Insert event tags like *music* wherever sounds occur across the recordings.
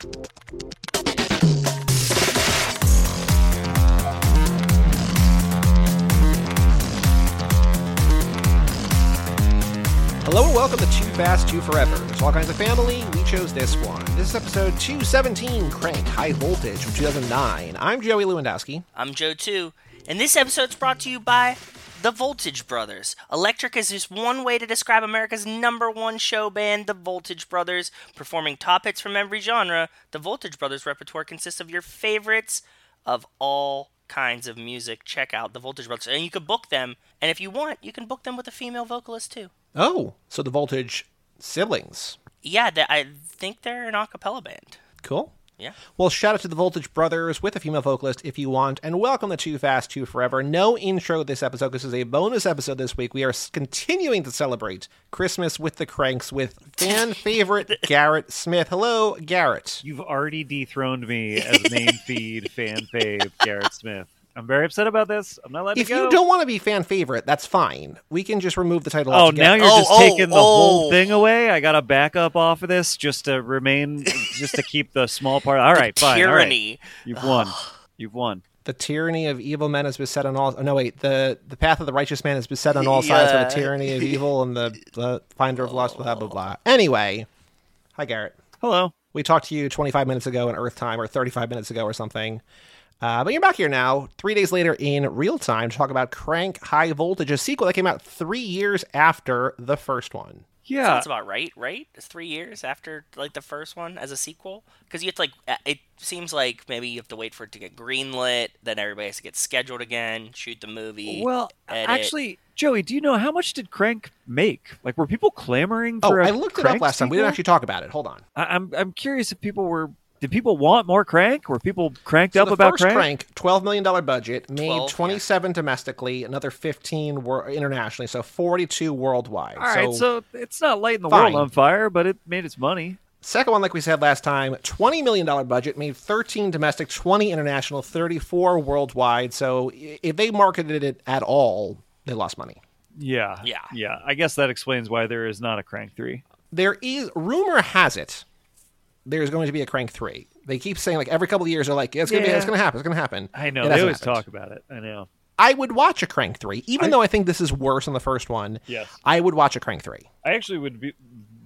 Hello and welcome to Too Fast, Too Forever. There's all kinds of family. We chose this one. This is episode 217, Crank High Voltage from 2009. I'm Joey Lewandowski. I'm Joe too, and this episode's brought to you by the Voltage Brothers. Electric is just one way to describe America's number one show band, the Voltage Brothers, performing top hits from every genre. The Voltage Brothers repertoire consists of your favorites of all kinds of music. Check out the Voltage Brothers, and you can book them. And if you want, you can book them with a female vocalist too. Oh, so the Voltage siblings. Yeah, they, I think they're an a cappella band. Cool. Yeah. Well, shout out to the Voltage Brothers with a female vocalist if you want, and welcome to Too Fast, Too Forever. No intro this episode. This is a bonus episode this week. We are continuing to celebrate Christmas with the Cranks with fan *laughs* favorite Garrett Smith. Hello, Garrett. You've already dethroned me as main feed fan fave Garrett Smith. I'm very upset about this. I'm not letting If it go. you don't want to be fan favorite, that's fine. We can just remove the title. Oh, now you're Oh, just oh, taking the whole oh. oh. thing away. I got to back up off of this just to remain, just to keep the small part. All right, fine. All right. Tyranny. You've won. You've won. the tyranny of evil men is beset on all. Oh, no, wait. The the path of the righteous man is beset on all sides by Yeah. the tyranny of evil and the, the finder of lost. Blah blah blah. Anyway, hi Garrett. Hello. We talked to you 25 minutes ago in Earth time, or 35 minutes ago, or something. Uh, but you're back here now, three days later in real time, to talk about Crank High Voltage, a sequel that came out three years after the first one. Yeah. Sounds about right, right? It's three years after like the first one as a sequel, because you have to like. uh, It seems like maybe you have to wait for it to get greenlit, then everybody has to get scheduled again, shoot the movie. Well, edit. actually, Joey, do you know how much did Crank make? Like, were people clamoring Oh, for? a I looked it Crank up last time. We didn't actually talk about it. Hold on. I- I'm I'm curious if people were. Did people want more Crank? Were people cranked So up the about first Crank? Crank, $12 million budget, made 12, yeah. 27 domestically, another 15 wor- internationally, so 42 worldwide. All right, so it's not lighting the Fine. world on fire, but it made its money. Second one, like we said last time, $20 million budget, made 13 domestic, 20 international, 34 worldwide. So if they marketed it at all, they lost money. Yeah, Yeah. yeah. I guess that explains why there is not a Crank Three. There is, rumor has it, there's going to be a Crank 3. They keep saying, like, every couple of years, they're like, it's going to be, it's going to happen, it's going to happen. I know It they always happened. talk about it. I know. I would watch a Crank 3, even I- though I think this is worse than the first one. Yes. I would watch a Crank 3. I actually would be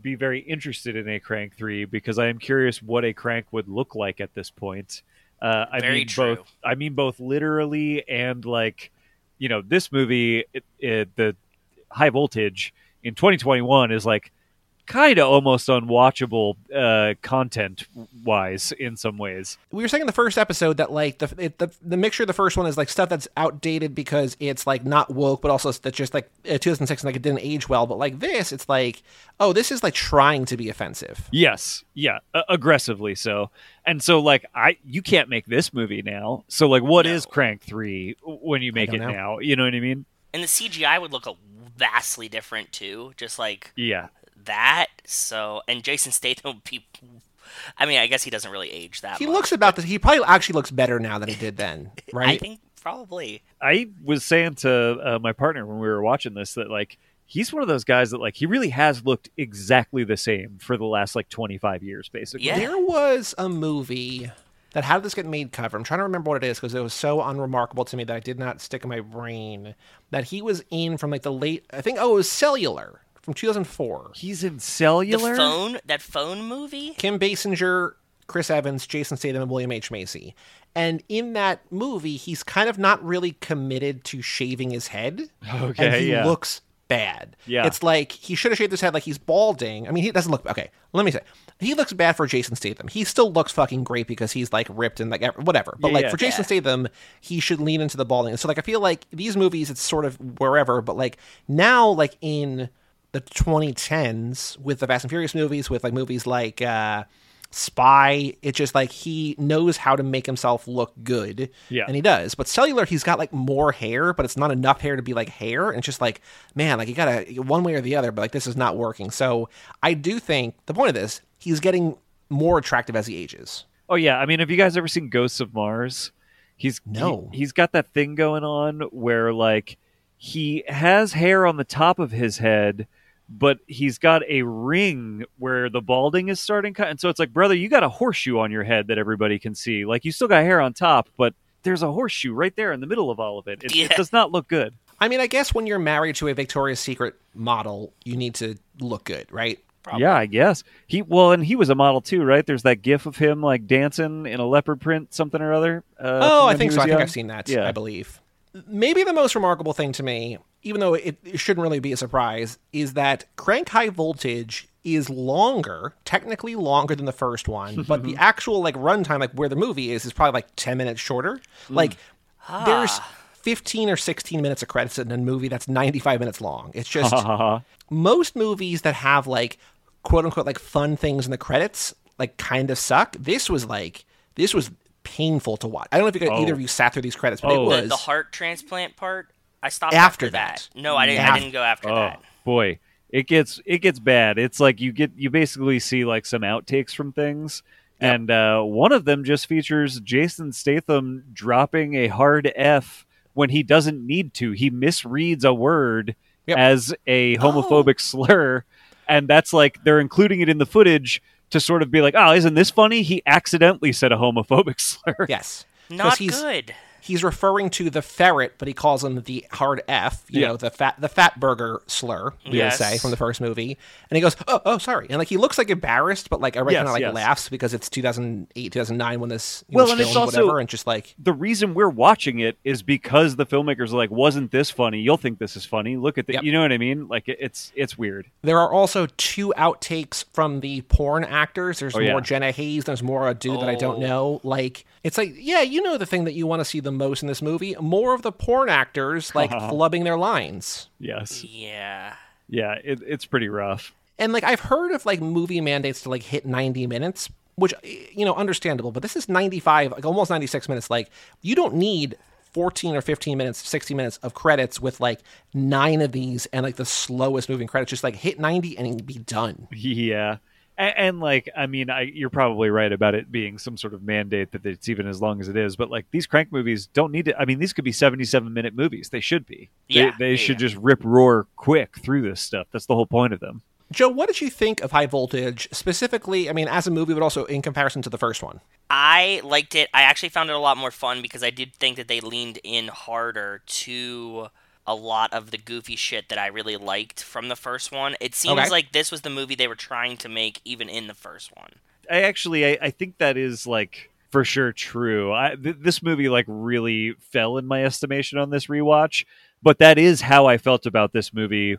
be very interested in a Crank Three because I am curious what a Crank would look like at this point. Uh, I Very mean true. both. I mean both literally and like, you know, this movie, it, it, the High Voltage in 2021 is like kind of almost unwatchable uh, content wise in some ways. we were saying in the first episode that like the it, the the mixture of the first one is like stuff that's outdated because it's like not woke, but also that's just like uh, 2006 and like it didn't age well. But like this, it's like oh, this is like trying to be offensive. Yes, yeah, uh, aggressively so. And so like I you can't make this movie now. So like what is No. Crank 3 when you make it know. now? You know what I mean? and the CGI would look a vastly different too, just like Yeah. That. So, and Jason Statham would be. I mean, I guess he doesn't really age that. He much, looks about this. He probably actually looks better now than he did then, *laughs* right? I think probably. I was saying to uh, my partner when we were watching this that like he's one of those guys that like he really has looked exactly the same for the last like 25 years basically. Yeah. There was a movie that how did this get made cover? I'm trying to remember what it is because it was so unremarkable to me that I did not stick in my brain. That he was in from like the late, I think, oh, it was Cellular from 2004. He's in The cellular. phone, that phone movie. Kim Basinger, Chris Evans, Jason Statham, and William H. Macy. And in that movie, he's kind of not really committed to shaving his head. Okay, and he yeah. looks bad. Yeah. It's like he should have shaved his head like he's balding. I mean, he doesn't look okay. Let me say. He looks bad for Jason Statham. He still looks fucking great because he's like ripped and like whatever. But Yeah, like yeah. for Jason Yeah. Statham, he should lean into the balding. So like I feel like these movies it's sort of wherever, but like now like in the 2010s with the Fast and Furious movies with like movies like uh Spy, it's just like he knows how to make himself look good. Yeah. And he does. But cellular, he's got like more hair, but it's not enough hair to be like hair. And it's just like, man, like you gotta one way or the other, but like this is not working. So I do think the point of this, he's getting more attractive as he ages. Oh yeah, I mean, have you guys ever seen Ghosts of Mars? He's No. he, has got that thing going on where like he has hair on the top of his head, but he's got a ring where the balding is starting cut and so it's like brother you got a horseshoe on your head that everybody can see like you still got hair on top but there's a horseshoe right there in the middle of all of it it, Yeah. it does not look good I mean, I guess when you're married to a Victoria's Secret model, you need to look good, right? yeah i guess he well and he was a model too right there's that gif of him like dancing in a leopard print something or other uh, Oh, I think he so. I was think. I've seen that. Yeah. I believe. Maybe the most remarkable thing to me, even though it, it shouldn't really be a surprise, is that Crank High Voltage is longer, technically longer than the first one, but the *laughs* actual like runtime, like where the movie is, is probably like ten minutes shorter. Hmm. Like ah. there's fifteen or sixteen minutes of credits in a movie that's ninety five minutes long. It's just *laughs* most movies that have like quote unquote like fun things in the credits like kind of suck. This was like this was painful to watch. I don't know if you guys, either of you sat through these credits, but Oh. it was the heart transplant part. I stopped After after, that. that. No, I didn't. I didn't go after Oh that. boy, it gets it gets bad. It's like you get you basically see like some outtakes from things, and uh, one of them just features Jason Statham dropping a hard F when he doesn't need to. He misreads a word Yep. as a homophobic slur, and that's like they're including it in the footage to sort of be like, oh, isn't this funny? He accidentally said a homophobic *laughs* slur. Yes. Not he's, good. He's referring to the ferret, but he calls him the hard F. You Yeah. know, the fat the fat burger slur. We Yes. would say from the first movie, and he goes, "Oh, oh, sorry," and like he looks like embarrassed, but like everybody Yes, kind of like yes. laughs because it's 2008, 2009 when this Well, was and it's also- whatever, and just like the reason we're watching it is because the filmmakers are like, wasn't this funny? You'll think this is funny. Look at the, Yep. you know what I mean? Like it, it's it's weird. There are also two outtakes from the porn actors. There's Oh, more yeah. Jenna Haze. There's more a dude that I don't Oh. know. Like it's like yeah, you know the thing that you want to see the most in this movie. More of the porn actors like *laughs* flubbing their lines. Yes, Yeah. yeah, it, it's pretty rough. And like I've heard of like movie mandates to like hit 90 minutes, which you know understandable. But this is 95, like almost 96 minutes. Like you don't need 14 or 15 minutes, 60 minutes of credits with like nine of these and like the slowest moving credits. Just like hit 90 and be done. Yeah. And, and like, I mean, I, you're probably right about it being some sort of mandate that it's even as long as it is. But like, these crank movies don't need to. I mean, these could be 77 minute movies. They should be. Yeah, they, they yeah, should yeah. just rip roar quick through this stuff. That's the whole point of them. Joe, what did you think of High Voltage specifically? I mean, as a movie, but also in comparison to the first one. I liked it. I actually found it a lot more fun because I did think that they leaned in harder to a lot of the goofy shit that I really liked from the first one. It seems Okay. like this was the movie they were trying to make even in the first one. I actually, I, I think that is like for sure true. I, th- this movie like really fell in my estimation on this rewatch, but that is how I felt about this movie.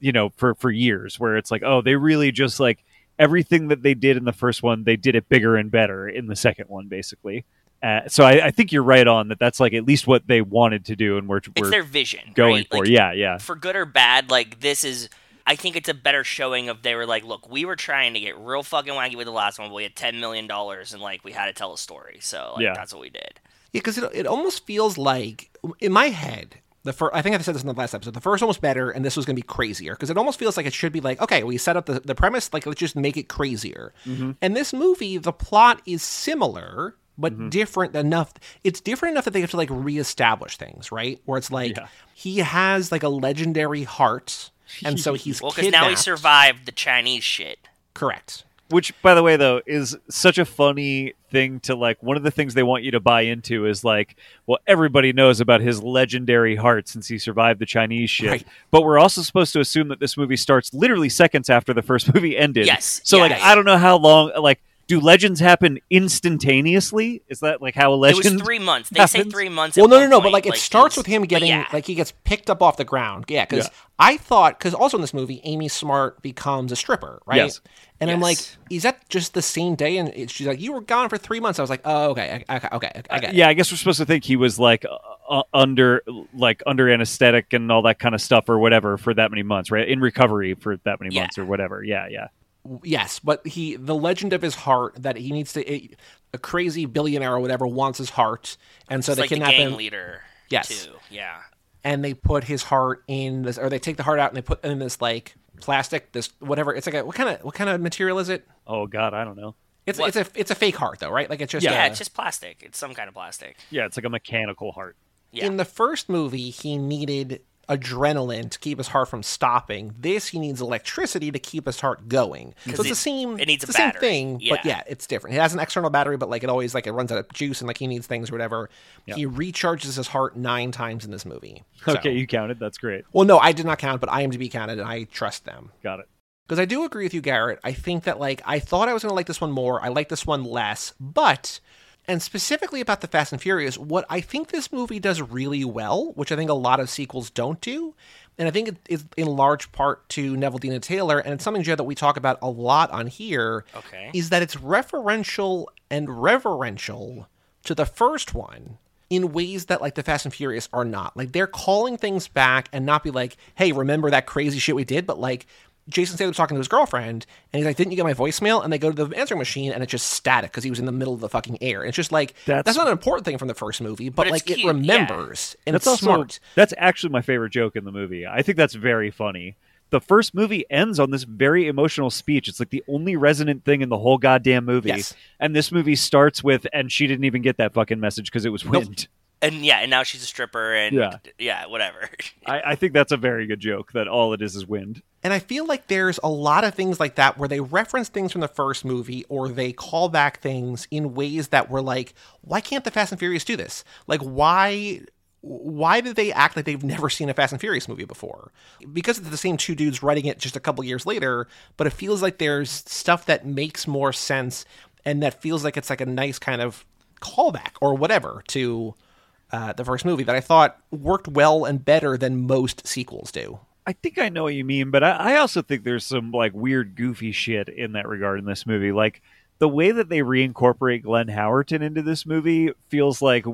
You know, for for years, where it's like, oh, they really just like everything that they did in the first one, they did it bigger and better in the second one, basically. Uh, so I, I think you're right on that. That's like at least what they wanted to do, and we're, It's we're their vision. going right? for. Like, yeah, yeah, For good or bad, like this is I think it's a better showing of they were like, look, we were trying to get real fucking wacky with the last one, but we had ten million dollars and like we had to tell a story. So like Yeah. that's what we did. Yeah, because it, it almost feels like in my head. The first, I think I said this in the last episode. The first one was better, and this was going to be crazier because it almost feels like it should be like, okay, we set up the, the premise, like let's just make it crazier. And this movie, the plot is similar but mm-hmm. different enough. It's different enough that they have to like reestablish things, right? Where it's like Yeah. he has like a legendary heart, and so *laughs* he's Well, because now he survived the Chinese shit. Correct. Which, by the way, though, is such a funny thing to like. One of the things they want you to buy into is like, well, everybody knows about his legendary heart since he survived the Chinese shit. Right. But we're also supposed to assume that this movie starts literally seconds after the first *laughs* movie ended. Yes, So, like, yes. I don't know how long. Like, do legends happen instantaneously? Is that like how a legend? It was three months. They say three months. Well, at no, no, one no. But like it starts it with him getting yeah. like he gets picked up off the ground. Yeah, because Yeah. I thought because also in this movie, Amy Smart becomes a stripper, right? Yes. And I'm like, is that just the same day? And she's like, you were gone for three months. I was like, oh, okay, I- okay, okay, I yeah, I guess we're supposed to think he was like uh, uh, under like under anesthetic and all that kind of stuff or whatever for that many months, right? In recovery for that many Yeah. months or whatever. Yeah, yeah. Yes, but he, the legend of his heart that he needs to, a, a crazy billionaire or whatever wants his heart, and so It's they like the kidnap gang him. leader. Yes. Too. Yeah. and they put his heart in this, or they take the heart out and they put in this like plastic, this whatever. It's like a what kind of what kind of material is it? Oh God, I don't know. It's What? it's a it's a fake heart though, right? Like it's just Yeah, a- it's just plastic. It's some kind of plastic. Yeah, it's like a mechanical heart. Yeah. in the first movie he needed adrenaline to keep his heart from stopping. This he needs electricity to keep his heart going. So it's it- the same. it needs it's a the same battery. thing, but Yeah. yeah, it's different. It has an external battery, but like it always like it runs out of juice and like he needs things or whatever. He recharges his heart nine times in this movie. So- Okay, you counted. That's great. Well, no, I did not count, but IMDb counted, and I trust them. Got it. Because I do agree with you, Garrett. I think that like I thought I was going to like this one more. I like this one less, but and specifically about the Fast and Furious, what I think this movie does really well, which I think a lot of sequels don't do, and I think it is in large part to Neveldine and Taylor, and it's something Joe that we talk about a lot on here. Okay. is that it's referential and reverential to the first one in ways that like the Fast and Furious are not. Like they're calling things back and not be like, "Hey, remember that crazy shit we did?" But like Jason Statham's talking to his girlfriend, and he's like, "Didn't you get my voicemail?" And they go to the answering machine, and it's just static because he was in the middle of the fucking air. And it's just like That's- that's, not an important thing from the first movie, but, it's like cute, it yeah. remembers and That's it's also smart. that's actually my favorite joke in the movie. I think that's very funny. The first movie ends on this very emotional speech. It's like the only resonant thing in the whole goddamn movie. Yes. And this movie starts with, and she didn't even get that fucking message because it was wind. And yeah, and now she's a stripper, and Yeah. yeah, whatever. *laughs* I, I think that's a very good joke that all it is is wind. And I feel like there's a lot of things like that where they reference things from the first movie or they call back things in ways that were like, why can't the Fast and Furious do this? Like, why why did they act like they've never seen a Fast and Furious movie before? Because it's the same two dudes writing it just a couple years later, but it feels like there's stuff that makes more sense and that feels like it's like a nice kind of callback or whatever to uh, the first movie that I thought worked well and better than most sequels do. I think I know what you mean, but I, I also think there's some like weird, goofy shit in that regard in this movie. Like the way that they reincorporate Glenn Howerton into this movie feels like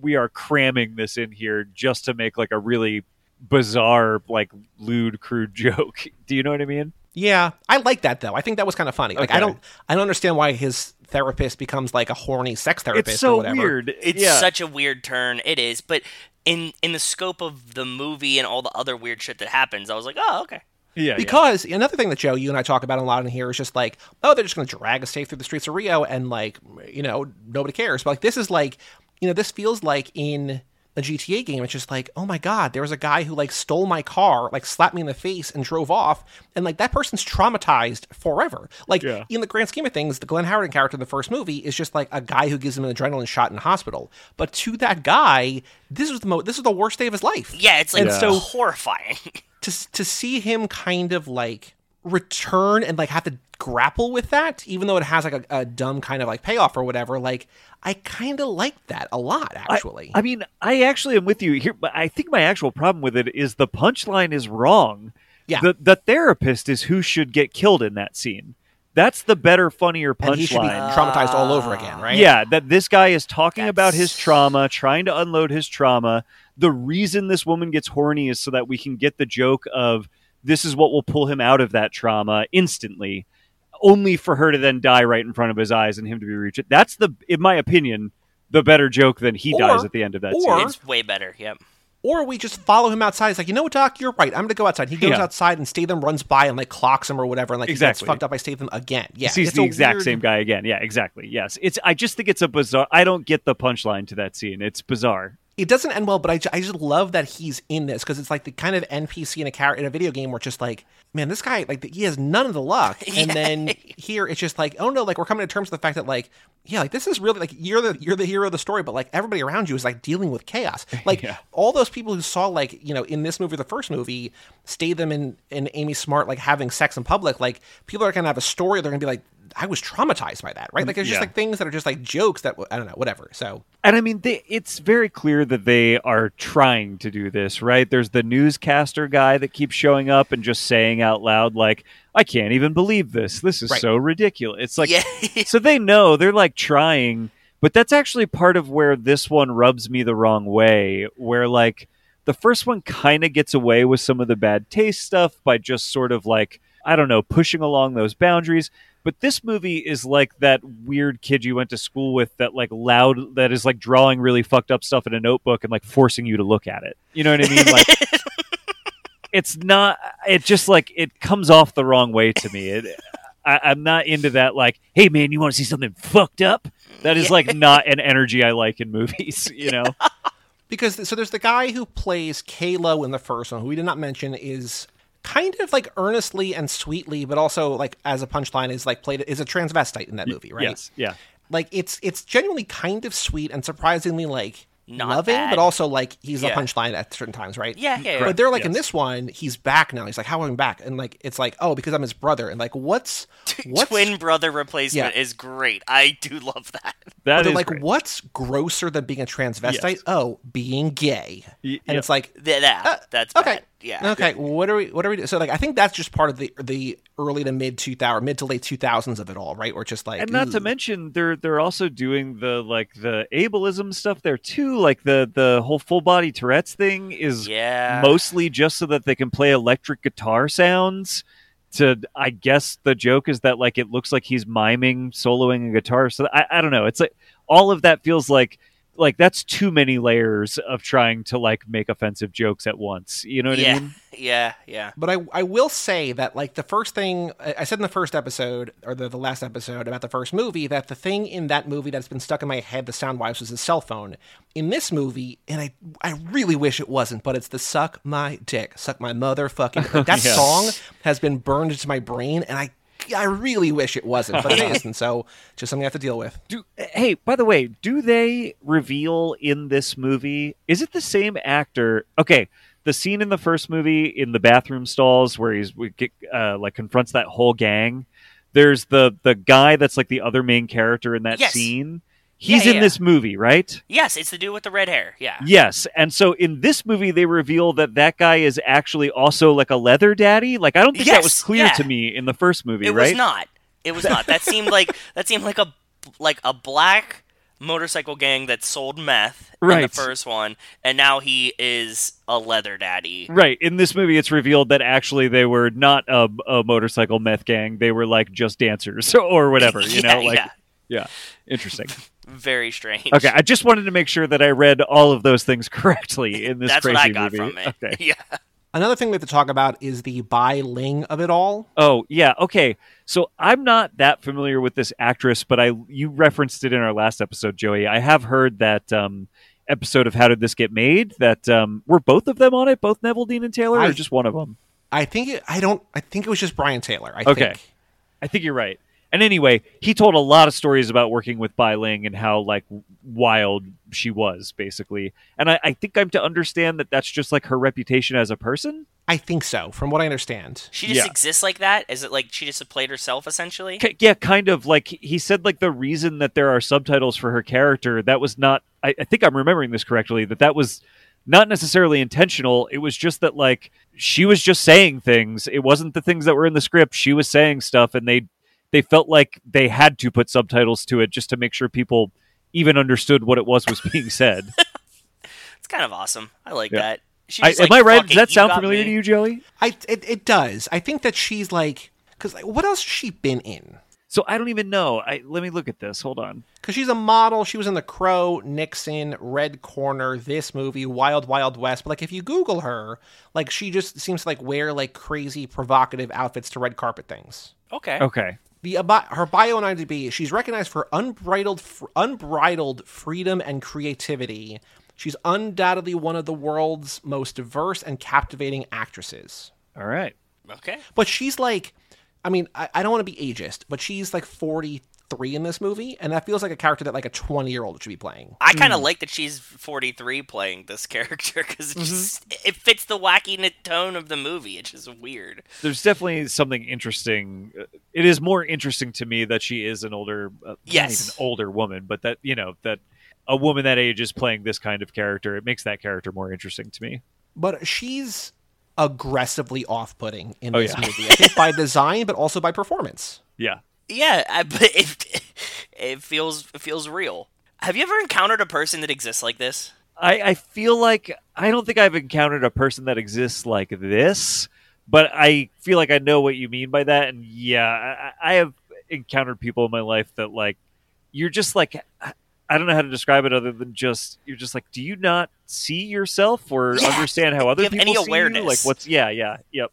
we are cramming this in here just to make like a really bizarre, like lewd, crude *laughs* joke. Do you know what I mean? Yeah, I like that though. I think that was kind of funny. Like I don't I don't understand why his therapist becomes like a horny sex therapist It's or so whatever. weird. It's yeah. such a weird turn. It is, but in in the scope of the movie and all the other weird shit that happens, I was like, oh, okay. yeah, yeah. Because another thing that Joe, you and I talk about a lot in here is just like, oh, they're just going to drag us safe through the streets of Rio, and like, you know, nobody cares. But like, this is like, you know, this feels like in a GTA game. It's just like, oh my god, there was a guy who like stole my car, like slapped me in the face and drove off, and like that person's traumatized forever. Like Yeah. in the grand scheme of things, the Glenn Howerton character in the first movie is just like a guy who gives him an adrenaline shot in the hospital. But to that guy, this was the mo- this is the worst day of his life Yeah, it's like And so- horrifying. *laughs* to to see him kind of like return and like have to grapple with that, even though it has like a, a dumb kind of like payoff or whatever. Like I kind of like that a lot, actually. I mean, I actually am with you here, but I think my actual problem with it is the punchline is wrong. Yeah. The the therapist is who should get killed in that scene. That's the better, funnier and he should be punchline. traumatized all over again, right? Yeah, that this guy is talking about his trauma, trying to unload his trauma. The reason this woman gets horny is so that we can get the joke of this is what will pull him out of that trauma instantly, only for her to then die right in front of his eyes and him to be reached. That's the, in my opinion, the better joke than he Or- dies at the end of that or- scene. it's way better. Yep. Or we just follow him outside. It's like, you know what, Doc, you're right. I'm gonna go outside. He goes Yeah. outside and Statham runs by and like clocks him or whatever, and like he gets fucked up by Statham again. Yeah, sees it's the exact weird- same guy again. Yeah, exactly. Yes, it's. I just think it's a bizarre. I don't get the punchline to that scene. It's bizarre. It doesn't end well, but I, ju- I just love that he's in this because it's like the kind of NPC in a character in a video game where it's just like, man, this guy like he has none of the luck, *laughs* and Yeah. then here it's just like, oh no, like we're coming to terms with the fact that like, yeah, like this is really like you're the you're the hero of the story, but like everybody around you is like dealing with chaos. *laughs* Like Yeah. all those people who saw like you know in this movie, the first movie, Statham and and Amy Smart like having sex in public, like people are gonna have a story. They're gonna be like. I was traumatized by that, right? Like, it's just Yeah. like things that are just like jokes that I don't know, whatever. So, And I mean, they, it's very clear that they are trying to do this, right? There's the newscaster guy that keeps showing up and just saying out loud, like, I can't even believe this. This is Right. so ridiculous. It's like, yeah. *laughs* so they know they're like trying, but that's actually part of where this one rubs me the wrong way, where like the first one kind of gets away with some of the bad taste stuff by just sort of like, I don't know, pushing along those boundaries. But this movie is like that weird kid you went to school with that like loud that is like drawing really fucked up stuff in a notebook and like forcing you to look at it. You know what I mean? Like *laughs* it's not it just like it comes off the wrong way to me. It I, I'm not into that like, hey man, you want to see something fucked up? That is like *laughs* not an energy I like in movies, you know? *laughs* because so there's the guy who plays Kalo in the first one, who we did not mention is kind of like earnestly and sweetly, but also like as a punchline is like played is a transvestite in that movie, right? Yes, yeah. Like it's it's genuinely kind of sweet and surprisingly like Not loving, bad. but also like he's Yeah. a punchline at certain times, right? Yeah, yeah, yeah. But they're like in this one, he's back now. He's like, "How am I back?" And like it's like, "Oh, because I'm his brother." And like, what's *laughs* what's Twin brother replacement Yeah. is great. I do love that. That But they're is like, great. what's grosser than being a transvestite? Yes. Oh, being gay. Y- and yep. it's like, Th- that, Uh, that's okay, bad. Yeah. okay. What are we? What are we? do- So like, I think that's just part of the the early to mid two thousand, mid to late two thousands of it all, right? Or just like, and not to mention they're they're also doing the like the ableism stuff there too like the the whole full body tourette's thing is Yeah. mostly just so that they can play electric guitar sounds to i guess the joke is that like it looks like he's miming soloing a guitar so i, I don't know it's like all of that feels like like that's too many layers of trying to like make offensive jokes at once you know what yeah. i mean Yeah. Yeah. But I, I will say that like the first thing I I said in the first episode or the, the last episode about the first movie that the thing in that movie that's been stuck in my head the sound wise was his cell phone. In this movie, and I I really wish it wasn't, but it's the suck my dick, suck my motherfucking like, *laughs* that Yeah. song has been burned into my brain and I I really wish it wasn't, but it is, and so just something I have to deal with. do hey by the way do they reveal in this movie is it the same actor okay the scene in the first movie in the bathroom stalls where he's uh, like confronts that whole gang there's the the guy that's like the other main character in that Yes. scene he's yeah, in yeah. this movie right Yes, it's the dude with the red hair. Yeah. yes and so in this movie they reveal that that guy is actually also like a leather daddy like i don't think that was clear yeah. to me in the first movie It right It was not. It was not. That seemed like *laughs* that seemed like a like a black motorcycle gang that sold meth in the first one, and now he is a leather daddy. Right. In this movie, it's revealed that actually they were not a, a motorcycle meth gang. They were like just dancers *laughs* or whatever. You *laughs* Yeah, know, like yeah. yeah, interesting. Very strange. Okay, I just wanted to make sure that I read all of those things *laughs* correctly in this That's crazy what I got movie. from it. Okay. *laughs* Yeah. Another thing we have to talk about is the Bai Ling of it all. Oh yeah. Okay. So I'm not that familiar with this actress, but I you referenced it in our last episode, Joey. I have heard that um, episode of How Did This Get Made? That um, were both of them on it, both Neveldine and Taylor, I- or just one of them? I think it, I don't. I think it was just Brian Taylor. I Okay. think. I think you're right. And anyway, he told a lot of stories about working with Bai Ling and how like wild she was, basically. And I, I think I'm to understand that that's just like her reputation as a person. I think so, from what I understand. She just Yeah. exists like that? Is it like she just played herself essentially? K- yeah, kind of like he said. Like the reason that there are subtitles for her character that was not. I, I think I'm remembering this correctly. That that was not necessarily intentional. It was just that like she was just saying things. It wasn't the things that were in the script. She was saying stuff, and they they felt like they had to put subtitles to it just to make sure people even understood what it was was being said. *laughs* It's kind of awesome. I like Yeah. that. She's I, just am I right? Does that sound familiar me." to you, Joey? I it, it does. I think that she's like because like, what else has she been in? So I don't even know. I let me look at this. Hold on. Because she's a model. She was in The Crow, Nixon, Red Corner, this movie, Wild Wild West. But like, if you Google her, like she just seems to like wear like crazy provocative outfits to red carpet things. Okay. Okay. The her bio on IMDb, she's recognized for unbridled unbridled freedom and creativity. She's undoubtedly one of the world's most diverse and captivating actresses. All right. Okay. But she's like, I mean, I, I don't want to be ageist, but she's like 43 in this movie, and that feels like a character that like a 20 year old should be playing. I kind of like that she's 43 playing this *laughs* character because it Mm-hmm. just it fits the wacky n- tone of the movie. It's just weird. there's definitely something interesting. uh, It is more interesting to me that she is an older, uh, Yes. not even older woman, but that you know that a woman that age is playing this kind of character. It makes that character more interesting to me. But she's aggressively off putting in Oh, this yeah. movie. I think by *laughs* design, but also by performance. Yeah. Yeah, I, *laughs* but it it feels it feels real. Have you ever encountered a person that exists like this? I, I feel like I don't think I've encountered a person that exists like this, but I feel like I know what you mean by that. And yeah, I, I have encountered people in my life that like you're just like I- don't know how to describe it other than just you're just like, do you not see yourself or Yeah. understand how other people any see you? Like what's yeah, yeah, yep.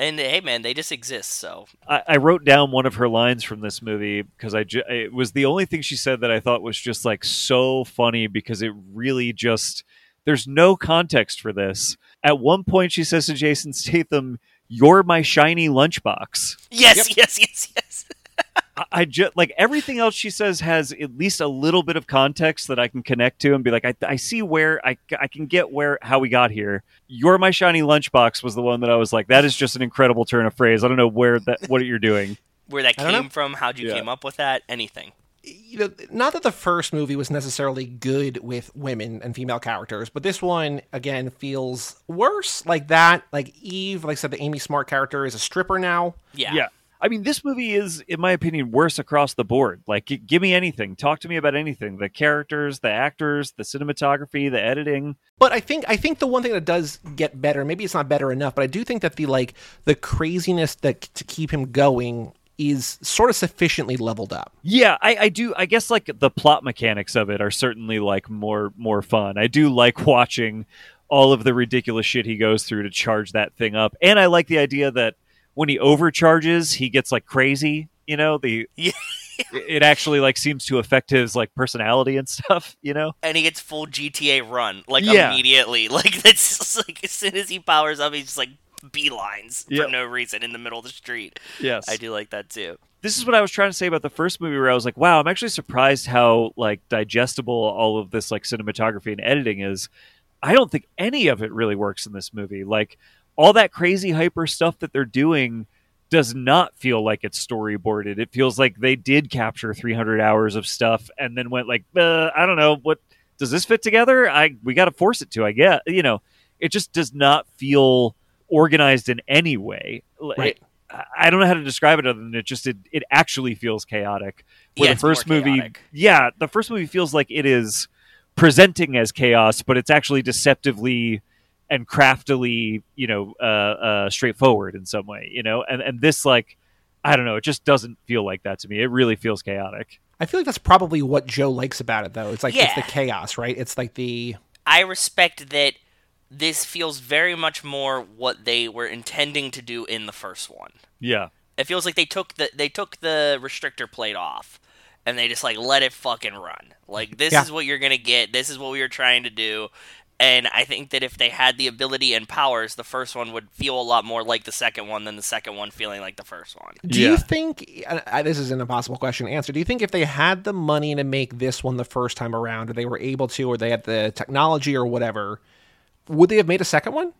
And hey, man, they just exist. So I, I wrote down one of her lines from this movie because I ju- it was the only thing she said that I thought was just like so funny because it really just There's no context for this. At one point, she says to Jason Statham, "You're my shiny lunchbox." Yes, Yep. yes, yes, yes. I, I just like everything else she says has at least a little bit of context that I can connect to and be like, I, I see where I, I can get where how we got here. You're my shiny lunchbox was the one that I was like, that is just an incredible turn of phrase. I don't know where that what you're doing. *laughs* Where that came from, how'd you Yeah. came up with that, anything. you know, not that the first movie was necessarily good with women and female characters, but this one again feels worse. Like that, like Eve, like I said, the Amy Smart character is a stripper now. Yeah. Yeah. I mean, this movie is, in my opinion, worse across the board. Like, g- give me anything. Talk to me about anything. The characters, the actors, the cinematography, the editing. But I think I think the one thing that does get better, maybe it's not better enough, but I do think that the like the craziness that to keep him going is sort of sufficiently leveled up. Yeah, I, I do. I guess like the plot mechanics of it are certainly like more more fun. I do like watching all of the ridiculous shit he goes through to charge that thing up, and I like the idea that when he overcharges, he gets like crazy. You know, the *laughs* Yeah. it actually like seems to affect his like personality and stuff. You know, And he gets full GTA run, like Yeah. immediately. *laughs* Like that's just, like as soon as he powers up, he's just like beelines Yep. for no reason in the middle of the street. yes, I do like that too. this is what I was trying to say about the first movie where I was like, wow, I'm actually surprised how like digestible all of this like cinematography and editing is. I don't think any of it really works in this movie. Like all that crazy hyper stuff that they're doing does not feel like it's storyboarded. It feels like they did capture 300 hours of stuff and then went like, uh, I don't know, what does this fit together? I we got to force it to. I get, you know, it just does not feel organized in any way. Right. I- I don't know how to describe it other than it just it, it actually feels chaotic. Where Yeah, the first movie, chaotic. yeah, the first movie feels like it is presenting as chaos, but it's actually deceptively and craftily, you know, uh, uh, straightforward in some way, you know. And and this like, I don't know, it just doesn't feel like that to me. It really feels chaotic. I feel like that's probably what Joe likes about it, though. It's like it's the chaos, right? It's like the I respect that this feels very much more what they were intending to do in the first one. Yeah, It feels like they took the they took the restrictor plate off and they just like let it fucking run. Like this Yeah. is what you're gonna get. This is what we were trying to do. And I think that if they had the ability and powers, the first one would feel a lot more like the second one than the second one feeling like the first one. Do Yeah. you think I, I, this is an impossible question to answer? Do you think if they had the money to make this one the first time around, or they were able to, or they had the technology or whatever, would they have made a second one?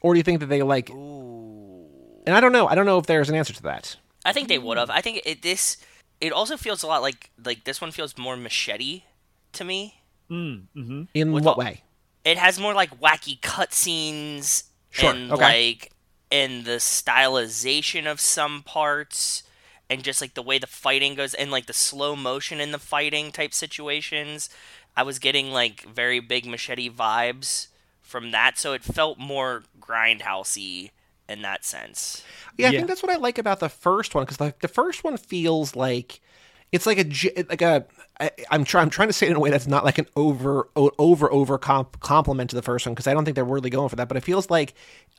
Or do you think that they like? And I don't know. I don't know if there's an answer to that. I think they would have. I think it, this. It also feels a lot like like this one feels more machete to me. mm-hmm. In With what all- way? It has more like wacky cutscenes Sure, and okay. like and the stylization of some parts and just like the way the fighting goes and like the slow motion in the fighting type situations. I was getting like very big machete vibes from that, so it felt more grindhousey in that sense. Yeah, I Yeah. think that's what I like about the first one because the, the first one feels like it's like a like a I, I'm trying I'm trying to say it in a way that's not like an over over over comp- compliment to the first one because I don't think they're really going for that, but it feels like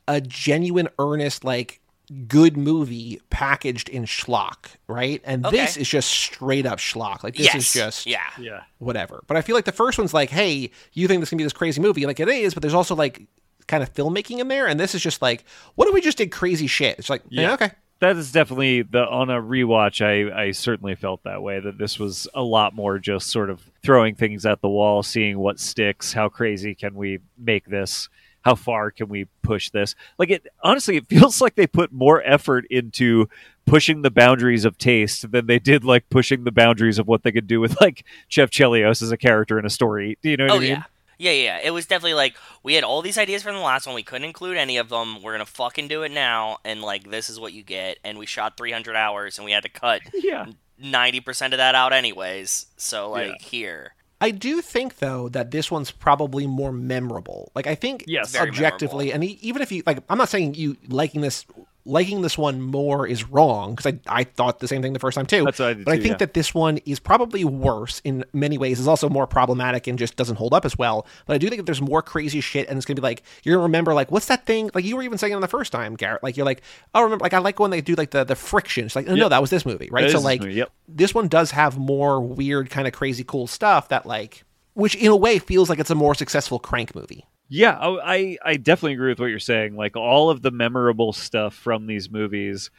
a genuine, earnest, like good movie packaged in schlock, right? And this is just straight up schlock. Like this yes. is just yeah. Yeah. whatever. But I feel like the first one's like, hey, you think this can be this crazy movie? Like it is, but there's also like kind of filmmaking in there, and this is just like, what if we just did crazy shit? It's like, yeah, Yeah. okay. That is definitely the on a rewatch I, I certainly felt that way that this was a lot more just sort of throwing things at the wall seeing what sticks how crazy can we make this? How far can we push this? Like it honestly it *laughs* feels like they put more effort into pushing the boundaries of taste than they did like pushing the boundaries of what they could do with like Chev Chelios as a character in a story. Do you know what Oh I mean? yeah. Yeah, yeah. It was definitely like we had all these ideas from the last one. We couldn't include any of them. We're gonna fucking do it now, and like this is what you get. And we shot 300 hours, and we had to cut *laughs* yeah 90% of that out anyways. So like Yeah. here, I do think though that this one's probably more memorable. Like I think Yes. Very objectively, and even if you like, I'm not saying you liking this liking this one more is wrong because I I thought the same thing the first time too. That's what I did but I think yeah. that this one is probably worse in many ways. Is also more problematic and just doesn't hold up as well. But I do think that there's more crazy shit, and it's gonna be like you're gonna remember like what's that thing? Like you were even saying it on the first time, Garrett. Like you're like, oh, remember? Like I like when they do like the the friction. It's like oh, no, that was this movie, right? That so like movie, yep. this one does have more weird, kind of crazy, cool stuff that like which in a way feels like it's a more successful Crank movie. Yeah, I I definitely agree with what you're saying. Like all of the memorable stuff from these movies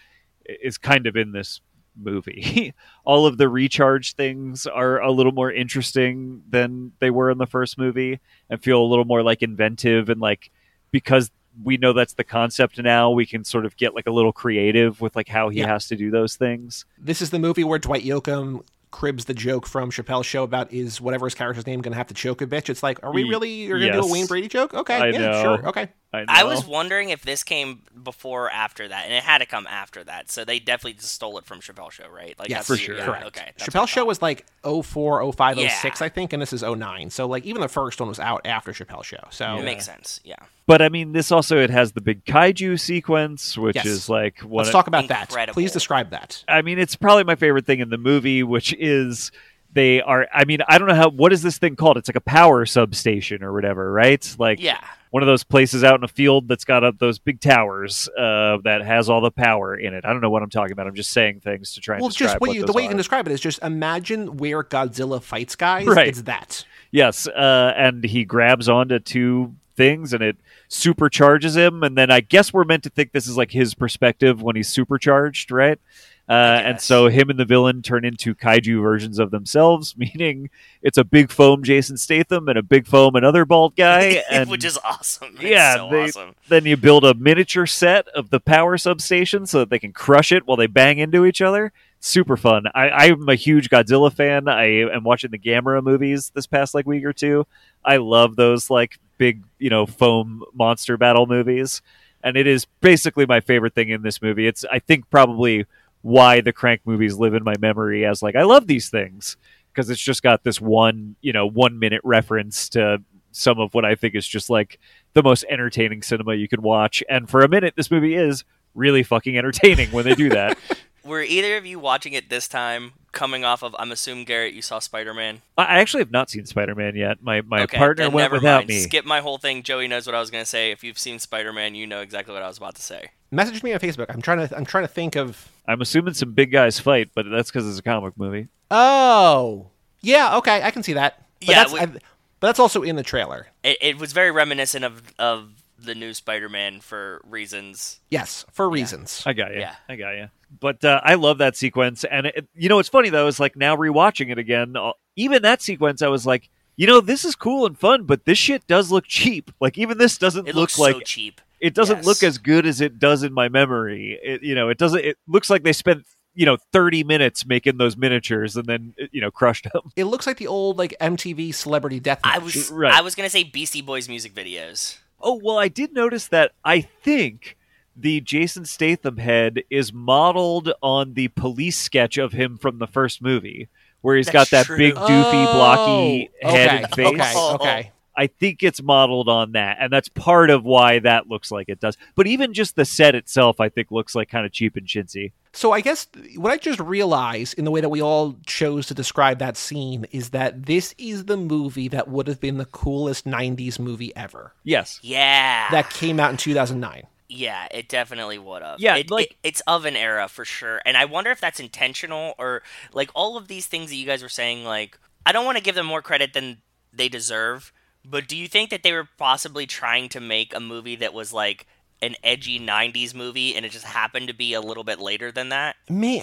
is kind of in this movie. *laughs* all of the recharge things are a little more interesting than they were in the first movie and feel a little more like inventive and like because we know that's the concept now we can sort of get like a little creative with like how he Yeah. has to do those things. This is the movie where Dwight Yoakam cribs the joke from Chappelle's show about is whatever his character's name going to have to choke a bitch. It's like, are we really? You're going to do a. Wayne Brady joke? Okay, I yeah, know. sure, okay. I, know. I was wondering if this came before or after that, and it had to come after that. So they definitely just stole it from Chappelle Show, right? Like Yes, that's for sure. yeah, Correct. Okay. that's what Chappelle's show was like 04, 05, Yeah. 06, I think, and this is 09. So like even the first one was out after Chappelle's show. So It makes sense. Yeah. But I mean, this also it has the big kaiju sequence, which Yes. is like what let's of- talk about that. Please describe that. I mean, it's probably my favorite thing in the movie, which is they are. I mean, I don't know how. What is this thing called? It's like a power substation or whatever, right? Like Yeah. One of those places out in a field that's got up those big towers uh, that has all the power in it. I don't know what I'm talking about. I'm just saying things to try and Well, just what what the way you can describe it is just imagine where Godzilla fights guys. Right. It's that. Yes, uh, and he grabs onto two things and it supercharges him. And then I guess we're meant to think this is like his perspective when he's supercharged, right? Uh, and so him and the villain turn into kaiju versions of themselves, *laughs* meaning it's a big foam Jason Statham and a big foam another bald guy. *laughs* And Which is awesome. Yeah, so they- awesome. then you build a miniature set of the power substation so that they can crush it while they bang into each other. Super fun. I, I'm a huge Godzilla fan. I am watching the Gamera movies this past like week or two. I love those like big, you know, foam monster battle movies, and it is basically my favorite thing in this movie. It's I think probably why the Crank movies live in my memory as like I love these things because it's just got this one, you know, one minute reference to some of what I think is just like the most entertaining cinema you can watch. And for a minute, this movie is really fucking entertaining when they do that. *laughs* Were either of you watching it this time coming off of I'm assuming Garrett you saw Spider Man? I I actually have not seen Spider Man yet. My my okay, partner then went never without mind. me. Skip my whole thing. Joey knows what I was gonna say. If you've seen Spider Man, you know exactly what I was about to say. Message me on Facebook. I'm trying to. I'm trying to think of. I'm assuming some big guys fight, but that's because it's a comic movie. Oh, yeah. Okay, I can see that. But Yeah, that's, we- I, but that's also in the trailer. It, it was very reminiscent of of the new Spider Man for reasons. Yes, for reasons. I got you. Yeah. I got you. But uh, I love that sequence, and it, you know what's funny though is like now rewatching it again. uh, Even that sequence, I was like, you know, this is cool and fun, but this shit does look cheap. Like even this doesn't It look looks like so cheap. It doesn't Yes. look as good as it does in my memory. It, you know, it doesn't. It looks like they spent you know 30 minutes making those miniatures and then you know crushed them. It looks like the old like MTV Celebrity Deathmatch. I was Right. I was gonna say Beastie Boys music videos. Oh well, I did notice that. I think the Jason Statham head is modeled on the police sketch of him from the first movie, where he's got that true. big doofy blocky Oh, head okay, and face. Okay, okay. I think it's modeled on that, and that's part of why that looks like it does. But even just the set itself, I think looks like kind of cheap and chintzy. So I guess what I just realized in the way that we all chose to describe that scene is that this is the movie that would have been the coolest '90s movie ever. Yes, Yeah. That came out in 2009. Yeah, it definitely would have. Yeah, it, like- it- it's of an era for sure, and I wonder if that's intentional or like all of these things that you guys were saying. Like, I don't want to give them more credit than they deserve, but do you think that they were possibly trying to make a movie that was like an edgy '90s movie, and it just happened to be a little bit later than that? Me,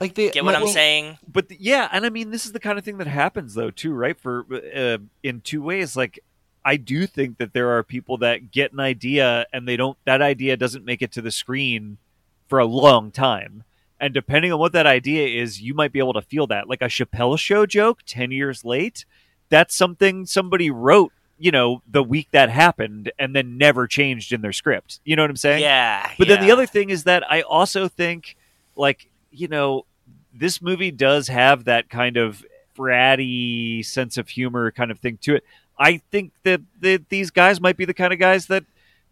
like the Get what my- I'm saying? but th- yeah, and I mean this is the kind of thing that happens though too, right? For uh, in two ways, like I do think that there are people that get an idea and they don't that idea doesn't make it to the screen for a long time. And depending on what that idea is, you might be able to feel that. Like a Chappelle show joke 10 years late, that's something somebody wrote, you know, the week that happened and then never changed in their script. You know what I'm saying? Yeah. But then the other thing is that I also think, like, you know, this movie does have that kind of bratty sense of humor kind of thing to it. I think that, that these guys might be the kind of guys that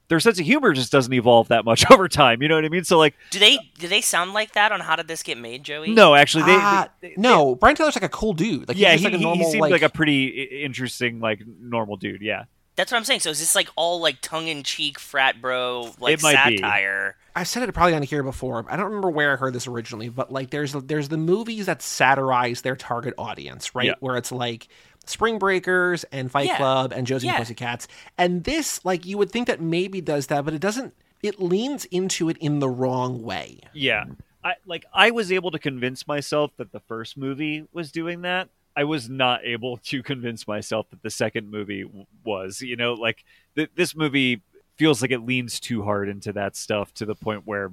their sense of humor just doesn't evolve that much *laughs* over time. You know what I mean? So, like, do they do they sound like that on How Did This Get Made, Joey? no, actually, they, Ah, they- they- no, Brian Tyler's like a cool dude. Like yeah, he, just like a normal he seemed like, like, a pretty interesting, like, normal dude. Yeah. That's what I'm saying. So is this like all like tongue in cheek frat bro like It be. satire? I said it probably on here before. I don't remember where I heard this originally, but like there's there's the movies that satirize their target audience, right? Yeah. Where it's like Spring Breakers and Fight Yeah. Club and Josie and Yeah. the Pussycats, and this like you would think that maybe does that, but it doesn't. It leans into it in the wrong way. Yeah. I like I was able to convince myself that the first movie was doing that. I was not able to convince myself that the second movie w- was. You know, like th- this movie feels like it leans too hard into that stuff to the point where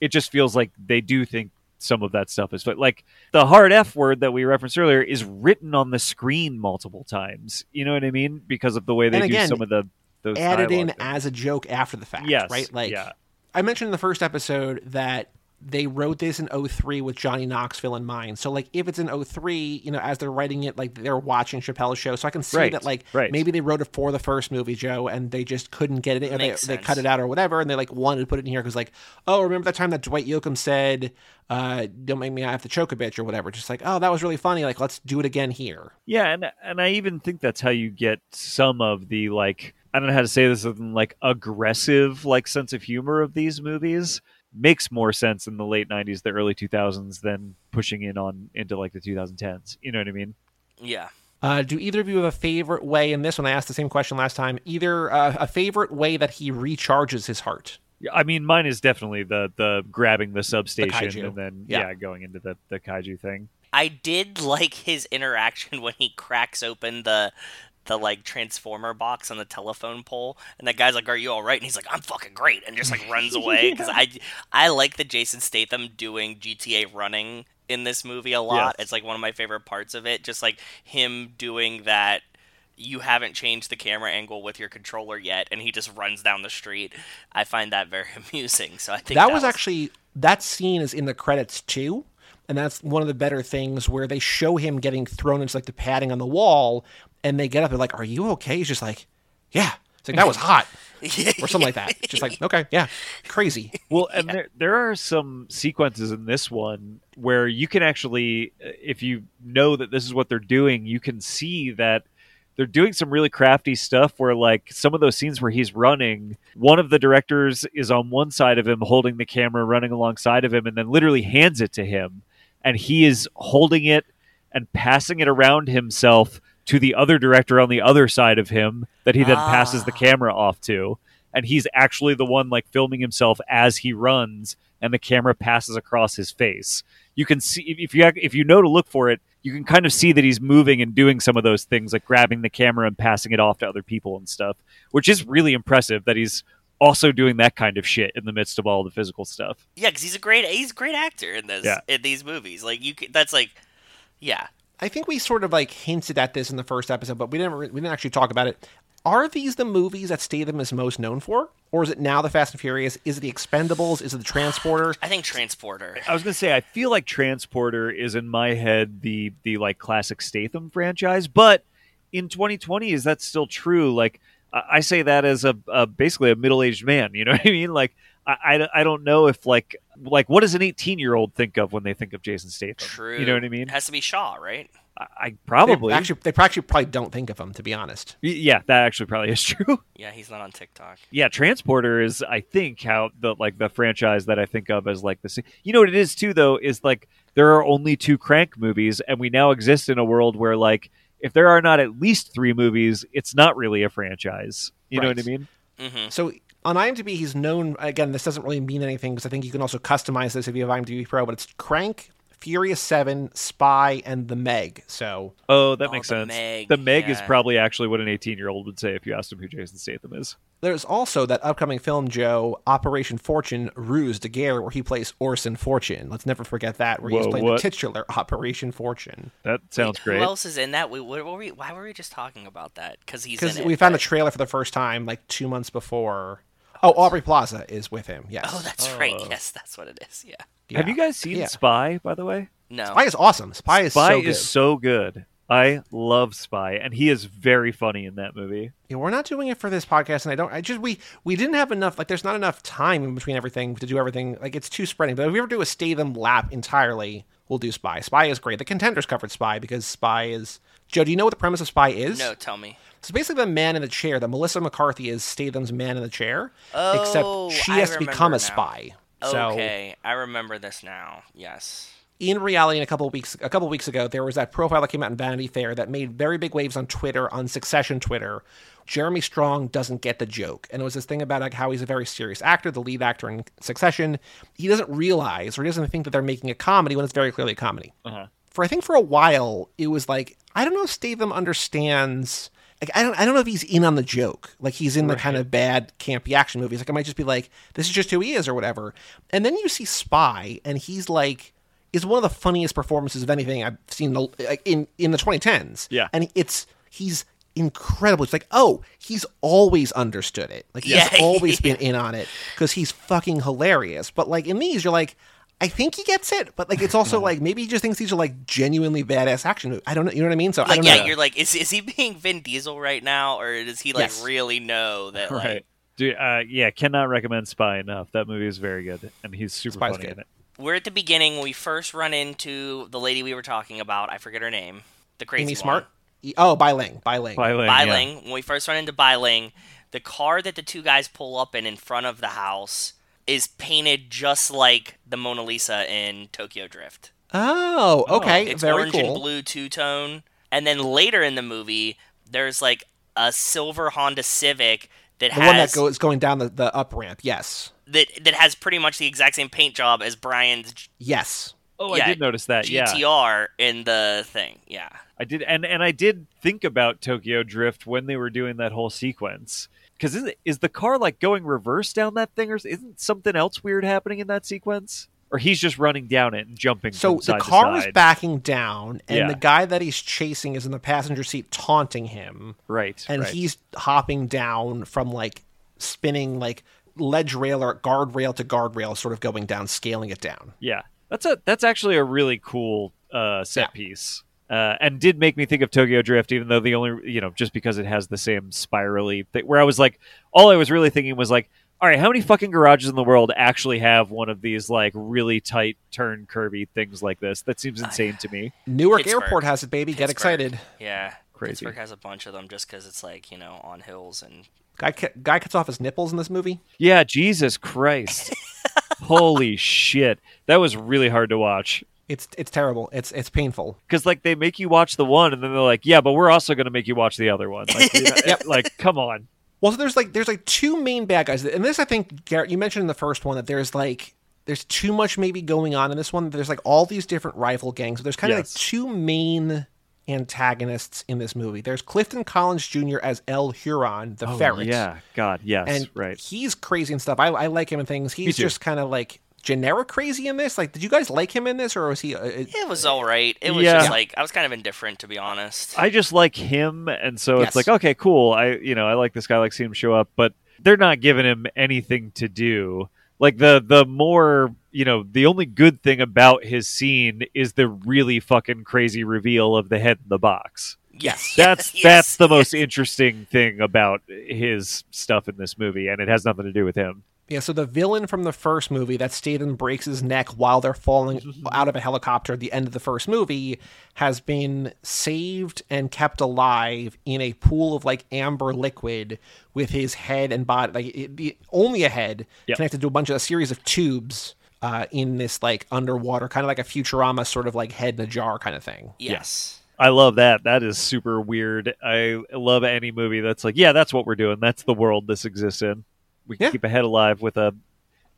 it just feels like they do think some of that stuff is but like the hard F word that we referenced earlier is written on the screen multiple times. You know what I mean? Because of the way they And do again, some of the those Added in things. as a joke after the fact, yes, right? Like yeah. I mentioned in the first episode that they wrote this in 03 with Johnny Knoxville in mind. So like if it's in 03, you know, as they're writing it, like they're watching Chappelle's show. So I can see Right, that like right. maybe they wrote it for the first movie, Joe, and they just couldn't get it in. Or they, they cut it out or whatever, and they like wanted to put it in here because like, oh, remember that time that Dwight Yoakam said, uh, "Don't make me I have to choke a bitch" or whatever. Just like, oh, that was really funny. Like, let's do it again here. Yeah, and and I even think that's how you get some of the like I don't know how to say this other than like aggressive like sense of humor of these movies makes more sense in the late 90s the early 2000s than pushing in on into like the 2010s you know what i mean Yeah. Uh, do either of you have a favorite way in this one? I asked the same question last time. Either uh, a favorite way that he recharges his heart. Yeah, i mean mine is definitely the the grabbing the substation kaiju. and then Yeah. yeah. going into the the kaiju thing I did like his interaction *laughs* when he cracks open the the like transformer box on the telephone pole and that guy's like are you all right? And he's like i'm fucking great and just like runs away because *laughs* i i like the jason statham doing gta running in this movie a lot. Yes. it's like one of my favorite parts of it just like him doing that you haven't changed the camera angle with your controller yet and he just runs down the street. I find that very *laughs* amusing so i think that, was actually that scene is in the credits too and that's one of the better things where they show him getting thrown into like the padding on the wall and they get up they're like are you okay? He's just like yeah. It's like that was hot. *laughs* Or something like that. Just like okay yeah. Crazy. Well, and there there are some sequences in this one where you can actually, uh, if you know that this is what they're doing, you can see that they're doing some really crafty stuff. Where like some of those scenes where he's running, one of the directors is on one side of him holding the camera, running alongside of him, and then literally hands it to him, and he is holding it and passing it around himself to the other director on the other side of him that he then passes the Ah. camera off to and he's actually the one like filming himself as he runs and the camera passes across his face you can see if you if you know to look for it you can kind of see that he's moving and doing some of those things like grabbing the camera and passing it off to other people and stuff which is really impressive that he's also doing that kind of shit in the midst of all the physical stuff Yeah, because he's a great he's a great actor in this Yeah. in these movies. Like you, can, that's like, yeah, I think we sort of like hinted at this in the first episode, but we didn't re- we didn't actually talk about it. Are these the movies that Statham is most known for, or is it now the Fast and Furious? Is it the Expendables? Is it the Transporter? I think Transporter. I was gonna say I feel like Transporter is in my head the the like classic Statham franchise, but in 2020 is that still true? Like I, I say that as a, a basically a middle aged man. You know what I mean? Like I, I, I don't know if like like what does an 18 year old think of when they think of Jason Statham? True. You know what I mean? It has to be Shaw, right? I, I probably They actually, they actually probably don't think of him, to be honest. Yeah, that actually probably is *laughs* true. Yeah, he's not on TikTok. yeah, Transporter is I think how the like the franchise that I think of as like the you know what it is too though is like there are only two Crank movies and we now exist in a world where like if there are not at least three movies, it's not really a franchise. You know what I Right. mean? hmm So on IMDb, he's known. Again, this doesn't really mean anything because I think you can also customize this if you have IMDb Pro. But it's Crank, Furious Seven, Spy, and The Meg. So Oh, that Oh, makes the sense. Meg, the Meg is probably actually what an 18 year old would say if you asked him who Jason Statham is. there's also that upcoming film, Joe, Operation Fortune, Ruse de Guerre, where he plays Orson Fortune. Let's never forget that, where he's Whoa, playing what? the titular Operation Fortune. That sounds Wait, great. Who else is in that? We, what were we, why were we just talking about that? Because he's Because in it. we found but- a trailer for the first time like two months before. Oh, Aubrey Plaza is with him. Yes. Oh, that's right. Oh. Yes, that's what it is. Yeah. Yeah. Have you guys seen Yeah. Spy, by the way? No. Spy is awesome. Spy is Spy so good. is so good. I love Spy, and he is very funny in that movie. Yeah, we're not doing it for this podcast, and I don't. I just we we didn't have enough. Like, there's not enough time in between everything to do everything. Like, it's too spreading. But if we ever do a Statham lap entirely, we'll do Spy. Spy is great. The Contenders covered Spy because Spy is. Joe, do you know what the premise of Spy is? No, tell me. It's basically the man in the chair. That Melissa McCarthy is Statham's man in the chair, Oh, except she I has to become remember a now. spy. So Okay, I remember this now. Yes. in reality, in a couple of weeks a couple of weeks ago, there was that profile that came out in Vanity Fair that made very big waves on Twitter, on Succession Twitter. Jeremy Strong doesn't get the joke, and it was this thing about like how he's a very serious actor, the lead actor in Succession. He doesn't realize or he doesn't think that they're making a comedy when it's very clearly a comedy. Uh-huh. For I think for a while, it was like I don't know if Statham understands. Like I don't, I don't know if he's in on the joke. Like he's in the kind of bad campy action movies. Like I might just be like this is just who he is or whatever. And then you see Spy, and he's like is one of the funniest performances of anything I've seen in the- like, in in the 2010s. Yeah. and it's he's incredible. It's like oh, he's always understood it. Like he's Yeah. *laughs* always been in on it because he's fucking hilarious. But like in these, you're like. I think he gets it, but like it's also like maybe he just thinks these are like genuinely badass action movies. I don't know, you know what I mean? So I Like, don't yeah, know. you're like, is is he being Vin Diesel right now, or does he like Yes. really know that? Like, Right. Dude, uh, yeah, cannot recommend Spy enough. That movie is very good, and he's super Spy's funny good. in it. we're at the beginning we first run into the lady we were talking about. I forget her name. The crazy Amy one. Smart. Oh, Bai Ling. Bai Ling. Bai Ling, yeah. When we first run into Bai Ling, the car that the two guys pull up in in front of the house is painted just like the Mona Lisa in Tokyo Drift. Oh, oh okay. It's Very orange cool. and blue two tone. And then later in the movie, there's like a silver Honda Civic that The has one that goes going down the, the up ramp. Yes. that that has pretty much the exact same paint job as Brian's Yes. Oh, Yeah, I did notice that. Yeah, GTR in the thing. Yeah. I did, and and I did think about Tokyo Drift when they were doing that whole sequence. Because is, is the car like going reverse down that thing, or isn't something else weird happening in that sequence? Or he's just running down it and jumping. So the car is backing down, and Yeah. the guy that he's chasing is in the passenger seat taunting him, right? and right. he's hopping down from like spinning like ledge rail or guardrail to guardrail, sort of going down, scaling it down. Yeah, that's a that's actually a really cool uh, set Yeah. piece, uh, and did make me think of Tokyo Drift, even though the only you know just because it has the same spirally thing. Where I was like, all I was really thinking was like, all right, how many fucking garages in the world actually have one of these like really tight turn curvy things like this? That seems insane to me. Newark Pittsburgh. Airport has it, baby. Get excited. Yeah. Crazy. Pittsburgh has a bunch of them just because it's like, you know, on hills and Guy ca- guy cuts off his nipples in this movie. Yeah, Jesus Christ, *laughs* holy shit, that was really hard to watch. It's it's terrible. It's it's painful. because like they make you watch the one and then they're like yeah but we're also going to make you watch the other one like, you know, *laughs* Yep. *laughs* like come on Well, so there's like there's like two main bad guys, and this I think Garrett, you mentioned in the first one that there's like there's too much maybe going on in this one. There's like all these different rival gangs. There's kind of Yes. like two main antagonists in this movie. There's Clifton Collins Jr. as El Huron, the oh, ferret. Oh, yeah god yes and right he's crazy and stuff. I, I like him and things. He's just kind of like generic crazy in this. Like, did you guys like him in this, or was he? Uh, it- it was all right. It was Yeah. just like I was kind of indifferent to be honest. i just like him and so Yes. it's like okay cool i you know i like this guy I like seeing him show up but they're not giving him anything to do like the the more you know the only good thing about his scene is the really fucking crazy reveal of the head in the box yes. *laughs* that's Yes, that's the yes. most interesting thing about his stuff in this movie and it has nothing to do with him Yeah, so the villain from the first movie that Statham breaks his neck while they're falling out of a helicopter at the end of the first movie has been saved and kept alive in a pool of like amber liquid with his head and body, like it, it- only a head Yep. connected to a bunch of a series of tubes uh, in this like underwater, kind of like a Futurama sort of like head in a jar kind of thing. yes. I love that. That is super weird. I love any movie that's like, yeah, that's what we're doing. That's the world this exists in. We can Yeah. keep a head alive with a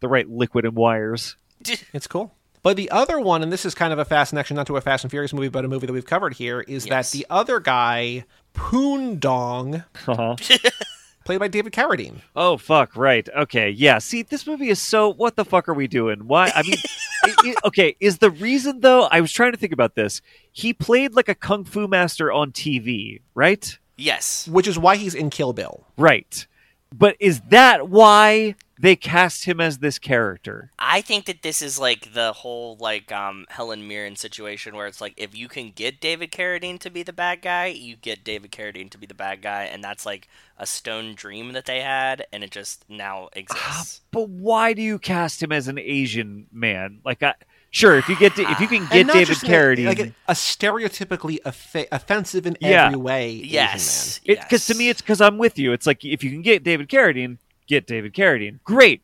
the right liquid and wires. *laughs* It's cool. But the other one, and this is kind of a fast connection, not to a Fast and Furious movie, but a movie that we've covered here, is Yes. that the other guy, Poondong, Uh-huh. *laughs* played by David Carradine. oh fuck! Right. Okay. Yeah. See, this movie is so. What the fuck are we doing? Why? I mean, *laughs* i- i- okay. Is the reason though? I was trying to think about this. He played like a kung fu master on TV, right? Yes. which is why he's in Kill Bill. Right. But is that why they cast him as this character? I think that this is like the whole like um Helen Mirren situation where it's like if you can get David Carradine to be the bad guy, you get David Carradine to be the bad guy, and that's like a stone dream that they had, and it just now exists. But why do you cast him as an Asian man? Like, I, Sure, if you get if you can get David just in a- Carradine, like a, a stereotypically offe- offensive in Yeah. every way. Yes. Asian because to me it's because I'm with you. It's like if you can get David Carradine, get David Carradine. Great.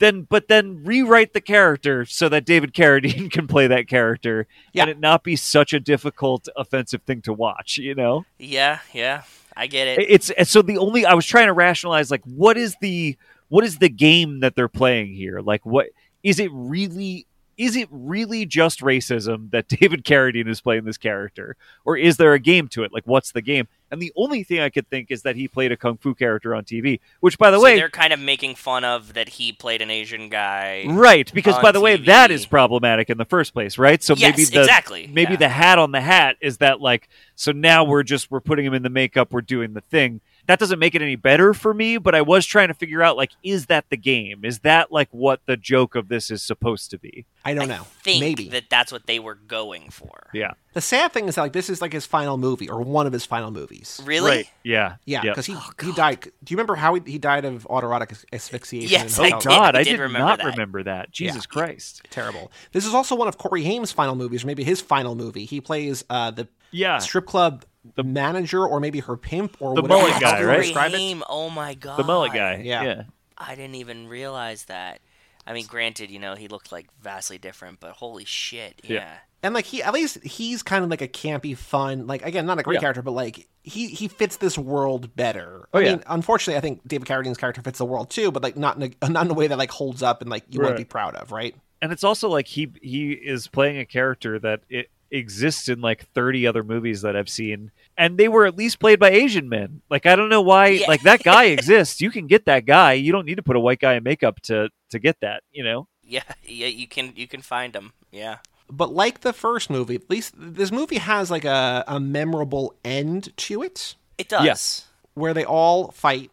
Then, but then rewrite the character so that David Carradine *laughs* can play that character, Yeah. and it not be such a difficult, offensive thing to watch. You know, Yeah, yeah. I get it. it's so the only I was trying to rationalize like what is the what is the game that they're playing here? Like what is it really is it really just racism that *laughs* David Carradine is playing this character or is there a game to it? Like what's the game? And the only thing I could think is that he played a kung fu character on TV, which by the so way they're kind of making fun of that he played an Asian guy. Right, because by the way, that is problematic in the first place, right? So yes, maybe the exactly. maybe yeah. the hat on the hat is that like so now we're just we're putting him in the makeup, we're doing the thing. That doesn't make it any better for me, but I was trying to figure out like is that the game? Is that like what the joke of this is supposed to be? I don't I know. think Maybe. that that's what they were going for. Yeah. the sad thing is that like this is like his final movie or one of his final movies. Really? Right. Yeah. Yeah, Yep. because he Oh, he died. Do you remember how he, he died of autoerotic asphyxiation? Yes, in I a Oh hotel? did. God, I did did, remember not that. remember that. Jesus Christ. Terrible. This is also one of Corey Haim's final movies, or maybe his final movie. He plays uh, the Yeah. strip club the manager, or maybe her pimp, or The whatever mullet guy, right? Describe it. Oh my god. The mullet guy. Yeah. Yeah. I didn't even realize that. I mean, granted, you know, he looked like vastly different, but holy shit, yeah. Yeah. And like he, at least he's kind of like a campy, fun, like again, not a great Yeah. character, but like he he fits this world better. Oh, I yeah. mean, unfortunately, I think David Carradine's character fits the world too, but like not in a, *laughs* not in a way that like holds up and like you want to be proud of, right? and it's also like he he is playing a character that it exists in like 30 other movies that I've seen and they were at least played by Asian men. Like I don't know why Yeah. like that guy exists. You can get that guy. You don't need to put a white guy in makeup to to get that, you know. Yeah, yeah, you can you can find him. Yeah. But like the first movie, at least this movie has like a, a memorable end to it. It does. Yes. where they all fight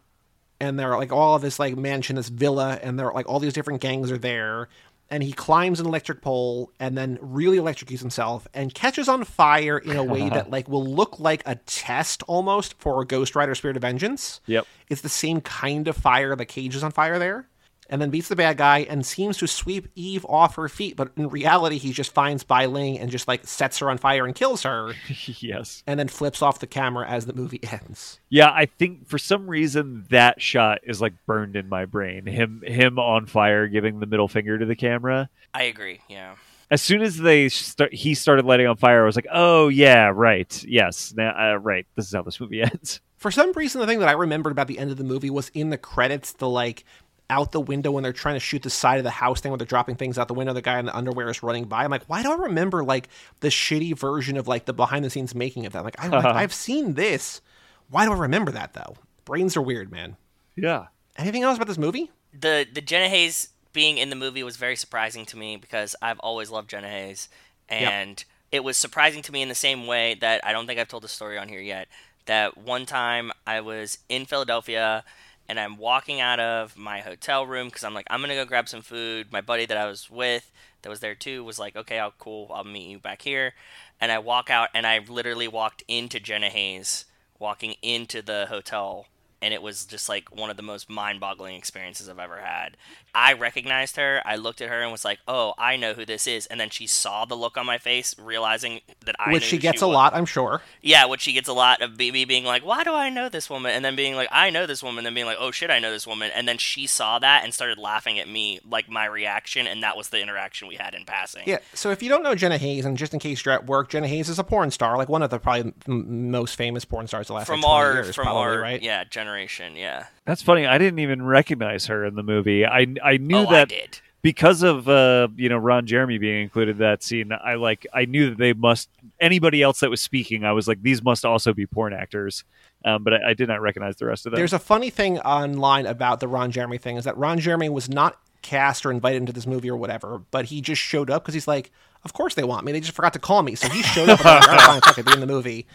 and they're like all of this like mansion this villa and they're like all these different gangs are there and he climbs an electric pole and then really electrocutes himself and catches on fire in a way *laughs* that like will look like a test almost for Ghost Rider Spirit of Vengeance. Yep. It's the same kind of fire the Cage is on fire there. And then beats the bad guy and seems to sweep Eve off her feet, but in reality he just finds Bai Ling and just like sets her on fire and kills her *laughs* yes. and then flips off the camera as the movie *laughs* ends. Yeah, I think for some reason that shot is like burned in my brain. Him him on fire giving the middle finger to the camera. I agree. Yeah. As soon as they start, he started lighting on fire, I was like, "Oh yeah, right. Yes. Now uh, right. This is how this movie *laughs* ends." For some reason, the thing that I remembered about the end of the movie was in the credits, the like out the window when they're trying to shoot the side of the house thing where they're dropping things out the window. The guy in the underwear is running by. I'm like, why do I remember like the shitty version of like the behind the scenes making of that? Like, I, like uh-huh. I've seen this. Why do I remember that though? Brains are weird, man. Yeah. Anything else about this movie? The the Jenna Haze being in the movie was very surprising to me because I've always loved Jenna Haze, and it was surprising to me in the same way that I don't think I've told the story on here yet. That one time I was in Philadelphia and I'm walking out of my hotel room because I'm like I'm gonna go grab some food. My buddy that I was with that was there too was like, okay, I'll cool, I'll meet you back here. And I walk out and I literally walked into Jenna Haze, walking into the hotel and it was just like one of the most mind-boggling experiences I've ever had. I recognized her. I looked at her and was like, "Oh, I know who this is." And then she saw the look on my face, realizing that I Which she gets a was. lot, I'm sure. Yeah, which she gets a lot of me being like, "Why do I know this woman?" And then being like, "I know this woman," and then being like, "Oh shit, I know this woman." And then she saw that and started laughing at me, like my reaction, and that was the interaction we had in passing. Yeah. So if you don't know Jenna Haze, and just in case you're at work, Jenna Haze is a porn star, like one of the probably m- most famous porn stars the last From like, 20 our years, from probably, our right? yeah generation, yeah. That's funny. I didn't even recognize her in the movie. I I knew oh, I that did. because of uh, you know Ron Jeremy being included in that scene. I like I knew that they must anybody else that was speaking. I was like these must also be porn actors. Um, but I, I did not recognize the rest of them. There's a funny thing online about the Ron Jeremy thing is that Ron Jeremy was not cast or invited into this movie or whatever, but he just showed up because he's like, of course they want me. They just forgot to call me, so he showed up. *laughs* and I'm like, "All right, fine, fuck it, be in the movie.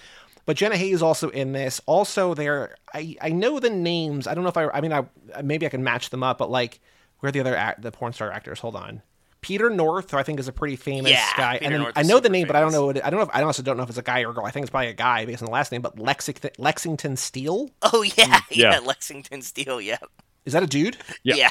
But Jenna Haze is also in this. Also, there, I I know the names. I don't know if I. I mean, I maybe I can match them up, but like, where are the other act, the porn star actors? Hold on. Peter North, who I think is a pretty famous Yeah, guy, Peter and then North I know the super name, but I don't know. What it, I don't know. If, I also don't know if it's a guy or a girl. I think it's probably a guy based on the last name. But Lexington, Lexington Steele Oh yeah, *laughs* mm, yeah, Yeah. Lexington Steele. Yeah, is that a dude? Yeah. yeah.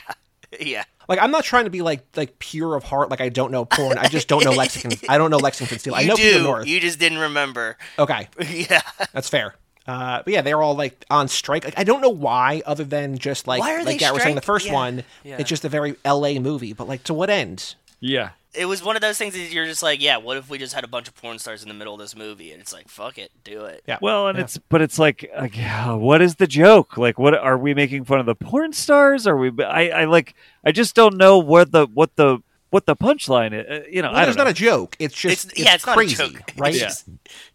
*laughs* yeah. Like I'm not trying to be like like pure of heart, like I don't know porn. I just don't know Lexington. I don't know Lexington Steele. I You know Peter do. North. You just didn't remember. Okay, *laughs* yeah. that's fair. Uh, but yeah, they're all like on strike. Like I don't know why, other than just like Why are like they Garrett was saying the first yeah, one. yeah. It's just a very L.A. movie, but like to what end? Yeah. It was one of those things that you're just like, yeah, what if we just had a bunch of porn stars in the middle of this movie? And it's like, fuck it, do it. Yeah. Well, and Yeah. it's but it's like, like, yeah, what is the joke? Like, what are we making fun of the porn stars? Are we? I, I like, I just don't know what the what the what the punchline is. Uh, you know, Well, I there's don't a joke. It's just It's, it's, yeah, it's crazy, not a joke. right? It's Yeah. just,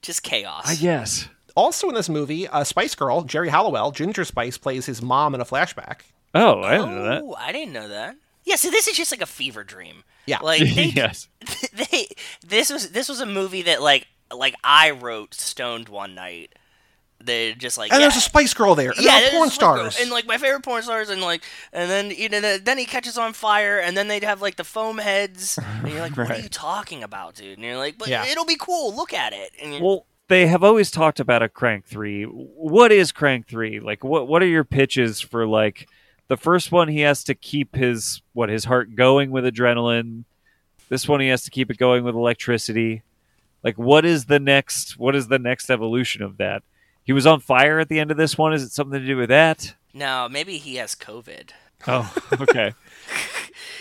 just chaos. I guess. Also in this movie, uh, Spice Girl, Geri Halliwell, Ginger Spice plays his mom in a flashback. Oh, I didn't know that. Oh, I didn't know that. Yeah, so this is just like a fever dream. Yeah. Like *laughs* they, yes. *laughs* they this was this was a movie that like like I wrote stoned one night. They just like And yeah, there's a Spice Girl there. And yeah, there there's porn a Spice Girl, stars. and like my favorite porn stars, and like, and then you know, then he catches on fire, and then they'd have like the foam heads, *laughs* and you're like, what are you talking about, dude? And you're like, but Yeah. it'll be cool. Look at it. And Well, they have always talked about a crank three. What is crank three? Like, what what are your pitches for like the first one? He has to keep his what his heart going with adrenaline. This one he has to keep it going with electricity. Like, what is the next? What is the next evolution of that? He was on fire at the end of this one. Is it something to do with that? no, maybe he has COVID. Oh, okay. *laughs*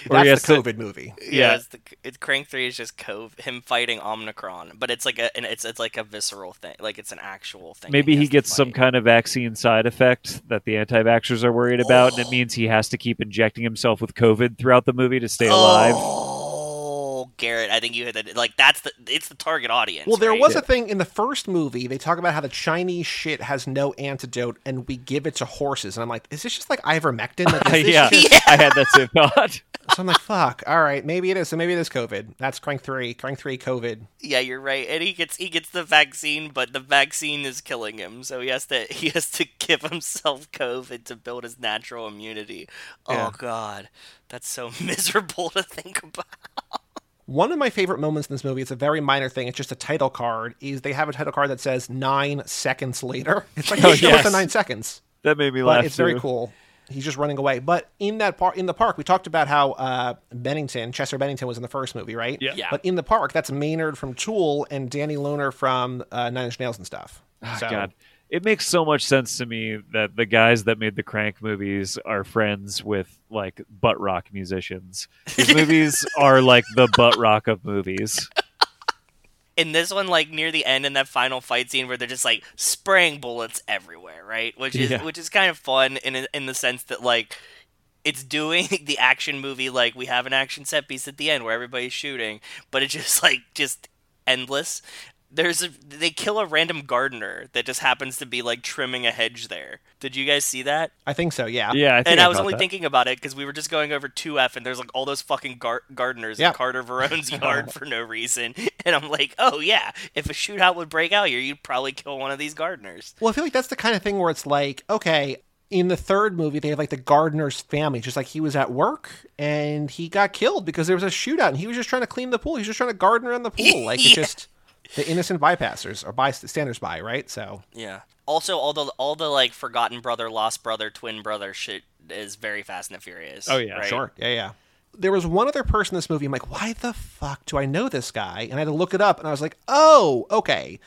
Or That's he has the to- COVID movie. Yeah. it's the it's Crank Three is just Cove him fighting Omicron, but it's like a and it's it's like a visceral thing, like it's an actual thing. Maybe he has gets some kind of vaccine side effect that the anti-vaxxers are worried about, and Oh. it means he has to keep injecting himself with COVID throughout the movie to stay alive. Oh, Garrett, I think you hit that. Like that's the it's the target audience. Well, there right? was a thing in the first movie. They talk about how the Chinese shit has no antidote, and we give it to horses. And I'm like, is this just like ivermectin? Like, *laughs* is this yeah, *laughs* just- I had that same thought. So I'm like, fuck. All right, maybe it is. So maybe it is COVID. That's Crank Three. Crank Three COVID. Yeah, you're right. And he gets he gets the vaccine, but the vaccine is killing him, so he has to *laughs* he has to give himself COVID to build his natural immunity. Yeah. Oh God, that's so miserable to think about. One of my favorite moments in this movie, it's a very minor thing, it's just a title card, is they have a title card that says nine seconds later. *laughs* It's like, Oh, yes. yes. the nine seconds. That made me But laugh. it's very cool. He's just running away. But in that park, in the park, we talked about how uh, Bennington, Chester Bennington, was in the first movie, right? Yeah. Yeah. But in the park, that's Maynard from Tool and Danny Lohner from uh, Nine Inch Nails and stuff. Oh, so, God, it makes so much sense to me that the guys that made the Crank movies are friends with like butt rock musicians. These *laughs* movies are like the butt rock of movies. In this one, like near the end in that final fight scene where they're just like spraying bullets everywhere, right? Which is Yeah. which is kind of fun in in the sense that like it's doing *laughs* the action movie like we have an action set piece at the end where everybody's shooting, but it's just like just endless. There's a they kill a random gardener that just happens to be like trimming a hedge there. Did you guys see that? I think so, yeah. Yeah, I think and I was only that. thinking about it because we were just going over 2F and there's like all those fucking gar- gardeners Yeah. in Carter Verone's *laughs* yard for no reason. And I'm like, oh yeah, if a shootout would break out here, you'd probably kill one of these gardeners. Well, I feel like that's the kind of thing where it's like, okay, in the third movie, they have like the gardener's family, just like he was at work and he got killed because there was a shootout and he was just trying to clean the pool. He was just trying to garden around the pool. Like it's *laughs* Yeah. just the innocent bypassers or bystanders by, right? So Yeah. Also, all the all the like forgotten brother, lost brother, twin brother shit is very Fast and the Furious. Oh, yeah, right? Sure. Yeah, yeah. There was one other person in this movie. I'm like, why the fuck do I know this guy? And I had to look it up, and I was like, oh, okay.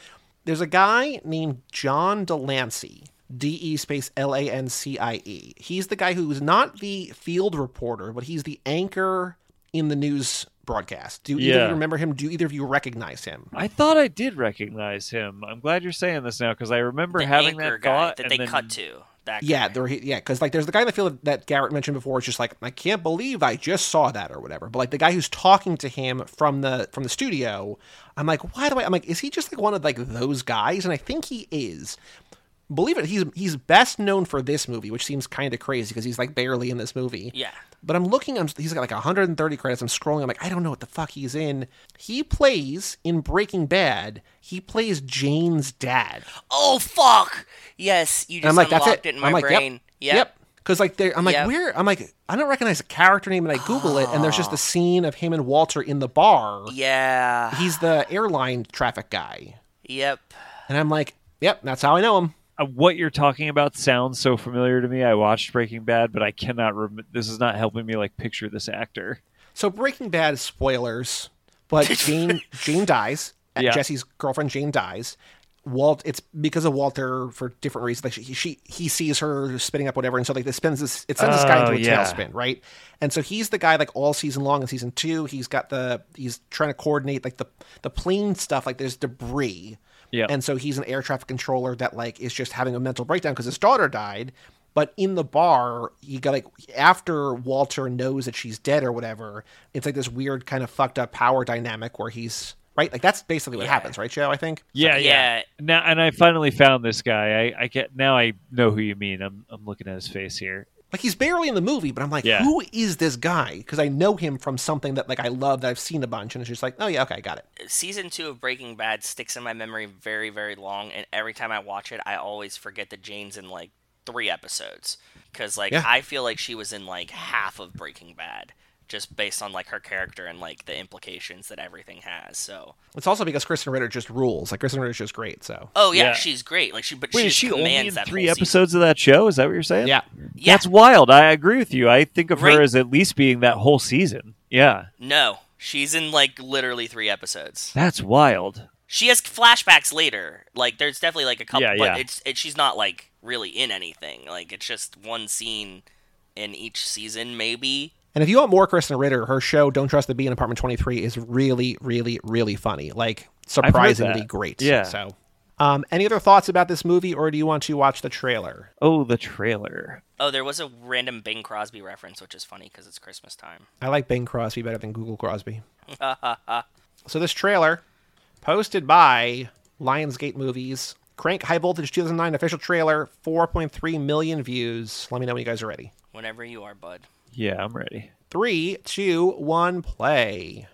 There's a guy named John de Lancie. D E space L A N C I E. He's the guy who's not the field reporter, but he's the anchor in the news broadcast. Do either of Yeah. you remember him? Do either of you recognize him? I thought I did recognize him. I'm glad you're saying this now because I remember The having that guy thought that and they then- cut to. That Yeah, guy. there, yeah, because like there's the guy in the field that Garrett mentioned before. It's just like I can't believe I just saw that or whatever. But like the guy who's talking to him from the from the studio, I'm like, why do I? I'm like, is he just like one of like those guys? And I think he is. Believe it, he's he's best known for this movie, which seems kind of crazy because he's like barely in this movie. Yeah. But I'm looking, I'm, he's got like 130 credits. I'm scrolling. I'm like, I don't know what the fuck he's in. He plays in Breaking Bad. He plays Jane's dad. Oh fuck! Yes, you just I'm like, that's it. it in my I'm like, brain. Yep. Yep. Because like I'm like, Yep. where? I'm like, I don't recognize the character name, and I Google it, and there's just the *gasps* scene of him and Walter in the bar. Yeah. He's the airline traffic guy, Yep. and I'm like, yep, that's how I know him. Uh, what you're talking about sounds so familiar to me. I watched Breaking Bad, but I cannot. Rem- this is not helping me like picture this actor. So Breaking Bad is spoilers, but *laughs* Jane Jane dies. Yeah. Jesse's girlfriend Jane dies. Walt, it's because of Walter for different reasons. Like she, she he sees her spitting up whatever, and so like this spins this it sends this guy Oh, into a yeah. tailspin, right? And so he's the guy like all season long in season two. He's got the he's trying to coordinate like the the plane stuff. Like there's debris, Yeah. and so he's an air traffic controller that like is just having a mental breakdown because his daughter died. But in the bar, you got like after Walter knows that she's dead or whatever, it's like this weird kind of fucked up power dynamic where he's right. Like that's basically what Yeah. happens, right, Joe? I think. Yeah, Yeah. yeah. Now, and I finally found this guy. I, I get now. I know who you mean. I'm, I'm looking at his face here. Like he's barely in the movie, but I'm like, Yeah. who is this guy? Because I know him from something that like I love that I've seen a bunch, and it's just like, oh yeah, okay, I got it. season two of Breaking Bad sticks in my memory very, very long, and every time I watch it, I always forget that Jane's in like three episodes because like Yeah. I feel like she was in like half of Breaking Bad just based on like her character and like the implications that everything has. So, It's also because Krysten Ritter just rules. Like Krysten Ritter's just great. So oh yeah, Yeah. she's great. Like she, but Wait, she she only in that three whole season. episodes of that show? Is that what you're saying? yeah, Yeah, That's wild. I agree with you. I think of Right. her as at least being that whole season. Yeah, no, she's in like literally three episodes. that's wild. She has flashbacks later. Like there's definitely like a couple, Yeah, but yeah. it's it, she's not like really in anything. Like it's just one scene in each season, maybe. And if you want more Krysten Ritter, her show "Don't Trust the Bee" in Apartment Twenty Three is really, really, really funny. Like surprisingly great. Yeah. So, um, any other thoughts about this movie, or do you want to watch the trailer? Oh, the trailer. Oh, there was a random Bing Crosby reference, which is funny because it's Christmas time. I like Bing Crosby better than Google Crosby. *laughs* so this trailer, posted by Lionsgate Movies, Crank High Voltage 2009 official trailer, 4.3 million views. Let me know when you guys are ready. Whenever you are, bud. Yeah, I'm ready. Three, two, one, play.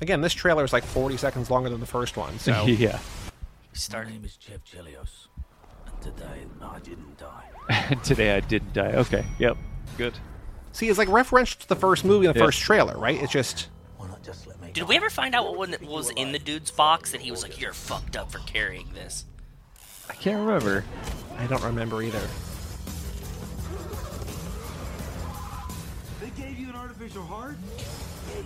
Again, this trailer is like 40 seconds longer than the first one, so *laughs* yeah. We started. Name is Chev Chelios, and today I didn't die. And *laughs* today I didn't die. Okay. Yep. Good. see, it's like referenced to the first movie and the Yeah. first trailer, right? It's just Why not just let me Did we ever find out what one- was in the dude's box that he was like, "You're fucked up for carrying this"? I can't remember. I don't remember either. Gave you an artificial?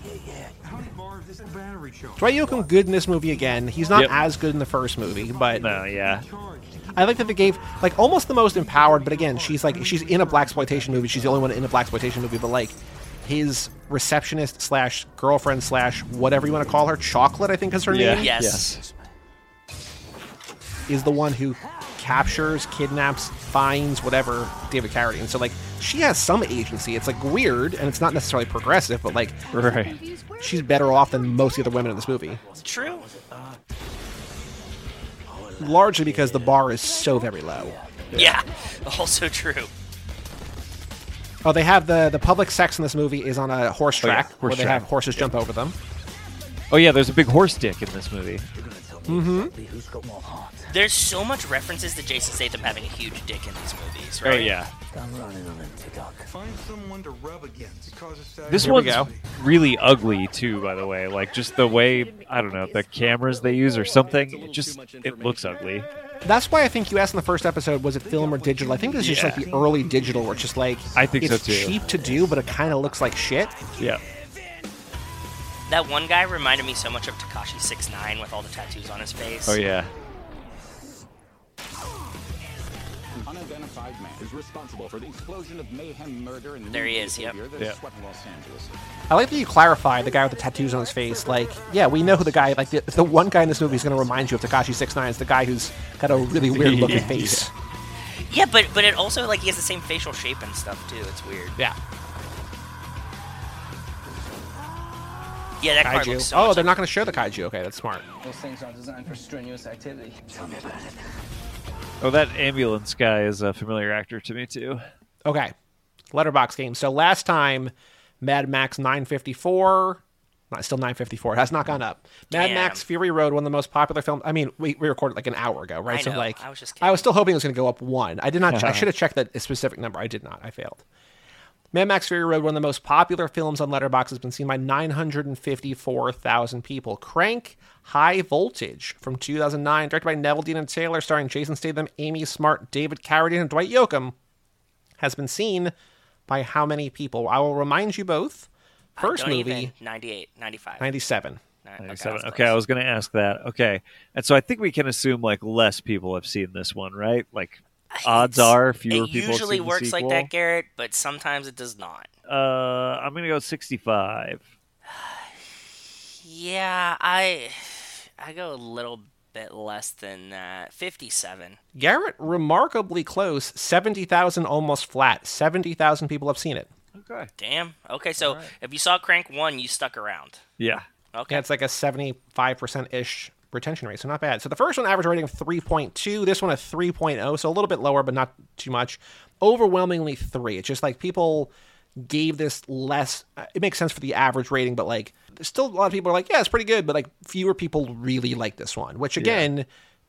Yeah, yeah, yeah. How many bars is the battery show? Dwight Yoakam good in this movie again. He's not Yep. as good in the first movie, but No. Yeah. I like that they gave like almost the most empowered. But again, she's like she's in a black exploitation movie. She's the only one in a black exploitation movie. But like his receptionist slash girlfriend slash whatever you want to call her, Chocolate, I think is her Yeah. name, Yes. is the one who captures, kidnaps, finds whatever David Carradine. So like she has some agency. It's like weird and it's not necessarily progressive, but like Right. she's better off than most of the other women in this movie. True. Largely because the bar is so very low. Yeah. *laughs* Also true. Oh, they have the the public sex in this movie is on a horse Oh, yeah, track horse where they have horses jump over them. Oh yeah. There's a big horse dick in this movie. Mm-hmm. You're gonna tell me exactly who's got more heart. There's so much references to Jason Statham having a huge dick in these movies, oh, right? Oh yeah. I'm running on empty, Doc. Find someone to rub against. Cause a This Here one's go. really ugly too, by the way. Like just the way I don't know the cameras they use or something. It just it looks ugly. That's why I think you asked in the first episode, was it film or digital? I think this is just like the early digital where it's just like I think it's so, too. cheap to do, but it kind of looks like shit. Yeah. That one guy reminded me so much of Tekashi 69 with all the tattoos on his face. Oh yeah. Unidentified man is responsible for the explosion of mayhem, murder, and There he is, yep. behavior Yeah. Los Angeles. I like that you clarify the guy with the tattoos on his face. Like, yeah, we know who the guy. Like the, the one guy in this movie is going to remind you of Tekashi Six Nine. Is the guy who's got a really weird *laughs* looking Yeah. face. Yeah, but but it also like he has the same facial shape and stuff too. It's weird. Yeah, Yeah, that card looks so oh, much they're like- not going to show the kaiju. Okay, that's smart. Those things aren't designed for strenuous activity. Oh, that ambulance guy is a familiar actor to me too. Okay, Letterboxd game. So last time, Mad Max 954. Not still 954. It has not gone up. Mad Damn. Max Fury Road, one of the most popular films. I mean, we, we recorded like an hour ago, right? I so know. like, I was just I was still hoping it was going to go up one. I did not. *laughs* I should have checked that specific number. I did not. I failed. Mad Max Fury Road, one of the most popular films on Letterboxd, has been seen by 954,000 people. Crank High Voltage from 2009, directed by Neveldine and Taylor, starring Jason Statham, Amy Smart, David Carradine, and Dwight Yoakam, has been seen by how many people? I will remind you both. Uh, First movie, even. 98, 95. 97. Nine- okay, I 97. was Okay, I was going to ask that. Okay. And so I think we can assume like less people have seen this one, right? Like odds are fewer It people have usually seen the works like that, Garrett, but sometimes it does not. Uh, I'm going to go 65. *sighs* Yeah, I I go a little bit less than that. 57. Garrett, remarkably close. 70,000 almost flat. 70,000 people have seen it. Okay. Damn. Okay, so if you saw Crank 1, you stuck around. Yeah. Okay. Yeah, it's like a 75% ish retention rate, so not bad. So the first one, average rating of 3.2. This one, a 3.0, so a little bit lower, but not too much. Overwhelmingly 3. It's just like people gave this less. uh, It makes sense for the average rating, but like, still a lot of people are like, yeah, it's pretty good, but like, fewer people really like this one, which again,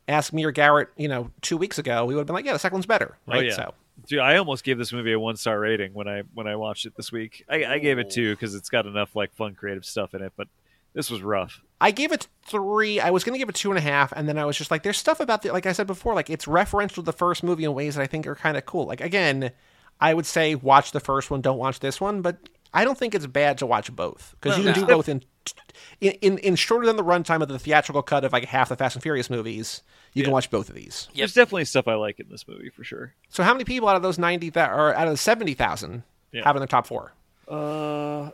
ask me or Garrett, you know, two weeks ago, we would have been like, yeah, the second one's better, right? Oh, yeah. So. Dude, I almost gave this movie a one star rating when I when I watched it this week. I, I gave it two because it's got enough like fun, creative stuff in it. But this was rough. I gave it three. I was going to give it two and a half, and then I was just like, "There's stuff about the like I said before, like it's referential to the first movie in ways that I think are kind of cool." Like again, I would say watch the first one, don't watch this one, but I don't think it's bad to watch both because you can No. do both in, in in in shorter than the runtime of the theatrical cut of like half the Fast and Furious movies. You can watch both of these. There's definitely stuff I like in this movie for sure. So how many people out of those ninety that or out of the seventy thousand Yeah. have in their top four? Uh,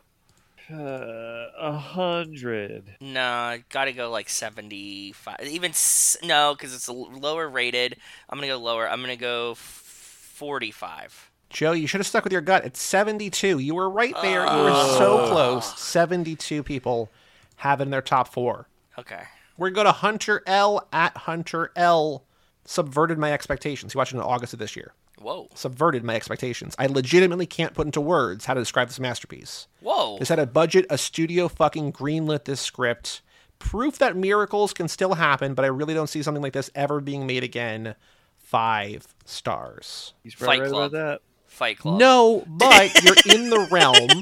uh, a hundred. No, gotta go like 75. Even, s- no, because it's lower rated. I'm gonna go lower. I'm gonna go 45. Joe, you should have stuck with your gut. It's 72. You were right there. You were so close. 72 people have it in their top four. Okay. We're going to go to Hunter L at Hunter L. Subverted my expectations. He watched it in August of this year. Whoa. Subverted my expectations. I legitimately can't put into words how to describe this masterpiece. Whoa. This had a budget, a studio fucking greenlit this script. Proof that miracles can still happen, but I really don't see something like this ever being made again. Five stars. He's probably Fight right Club. about that. Fight Club. No, *laughs* but you're in the realm.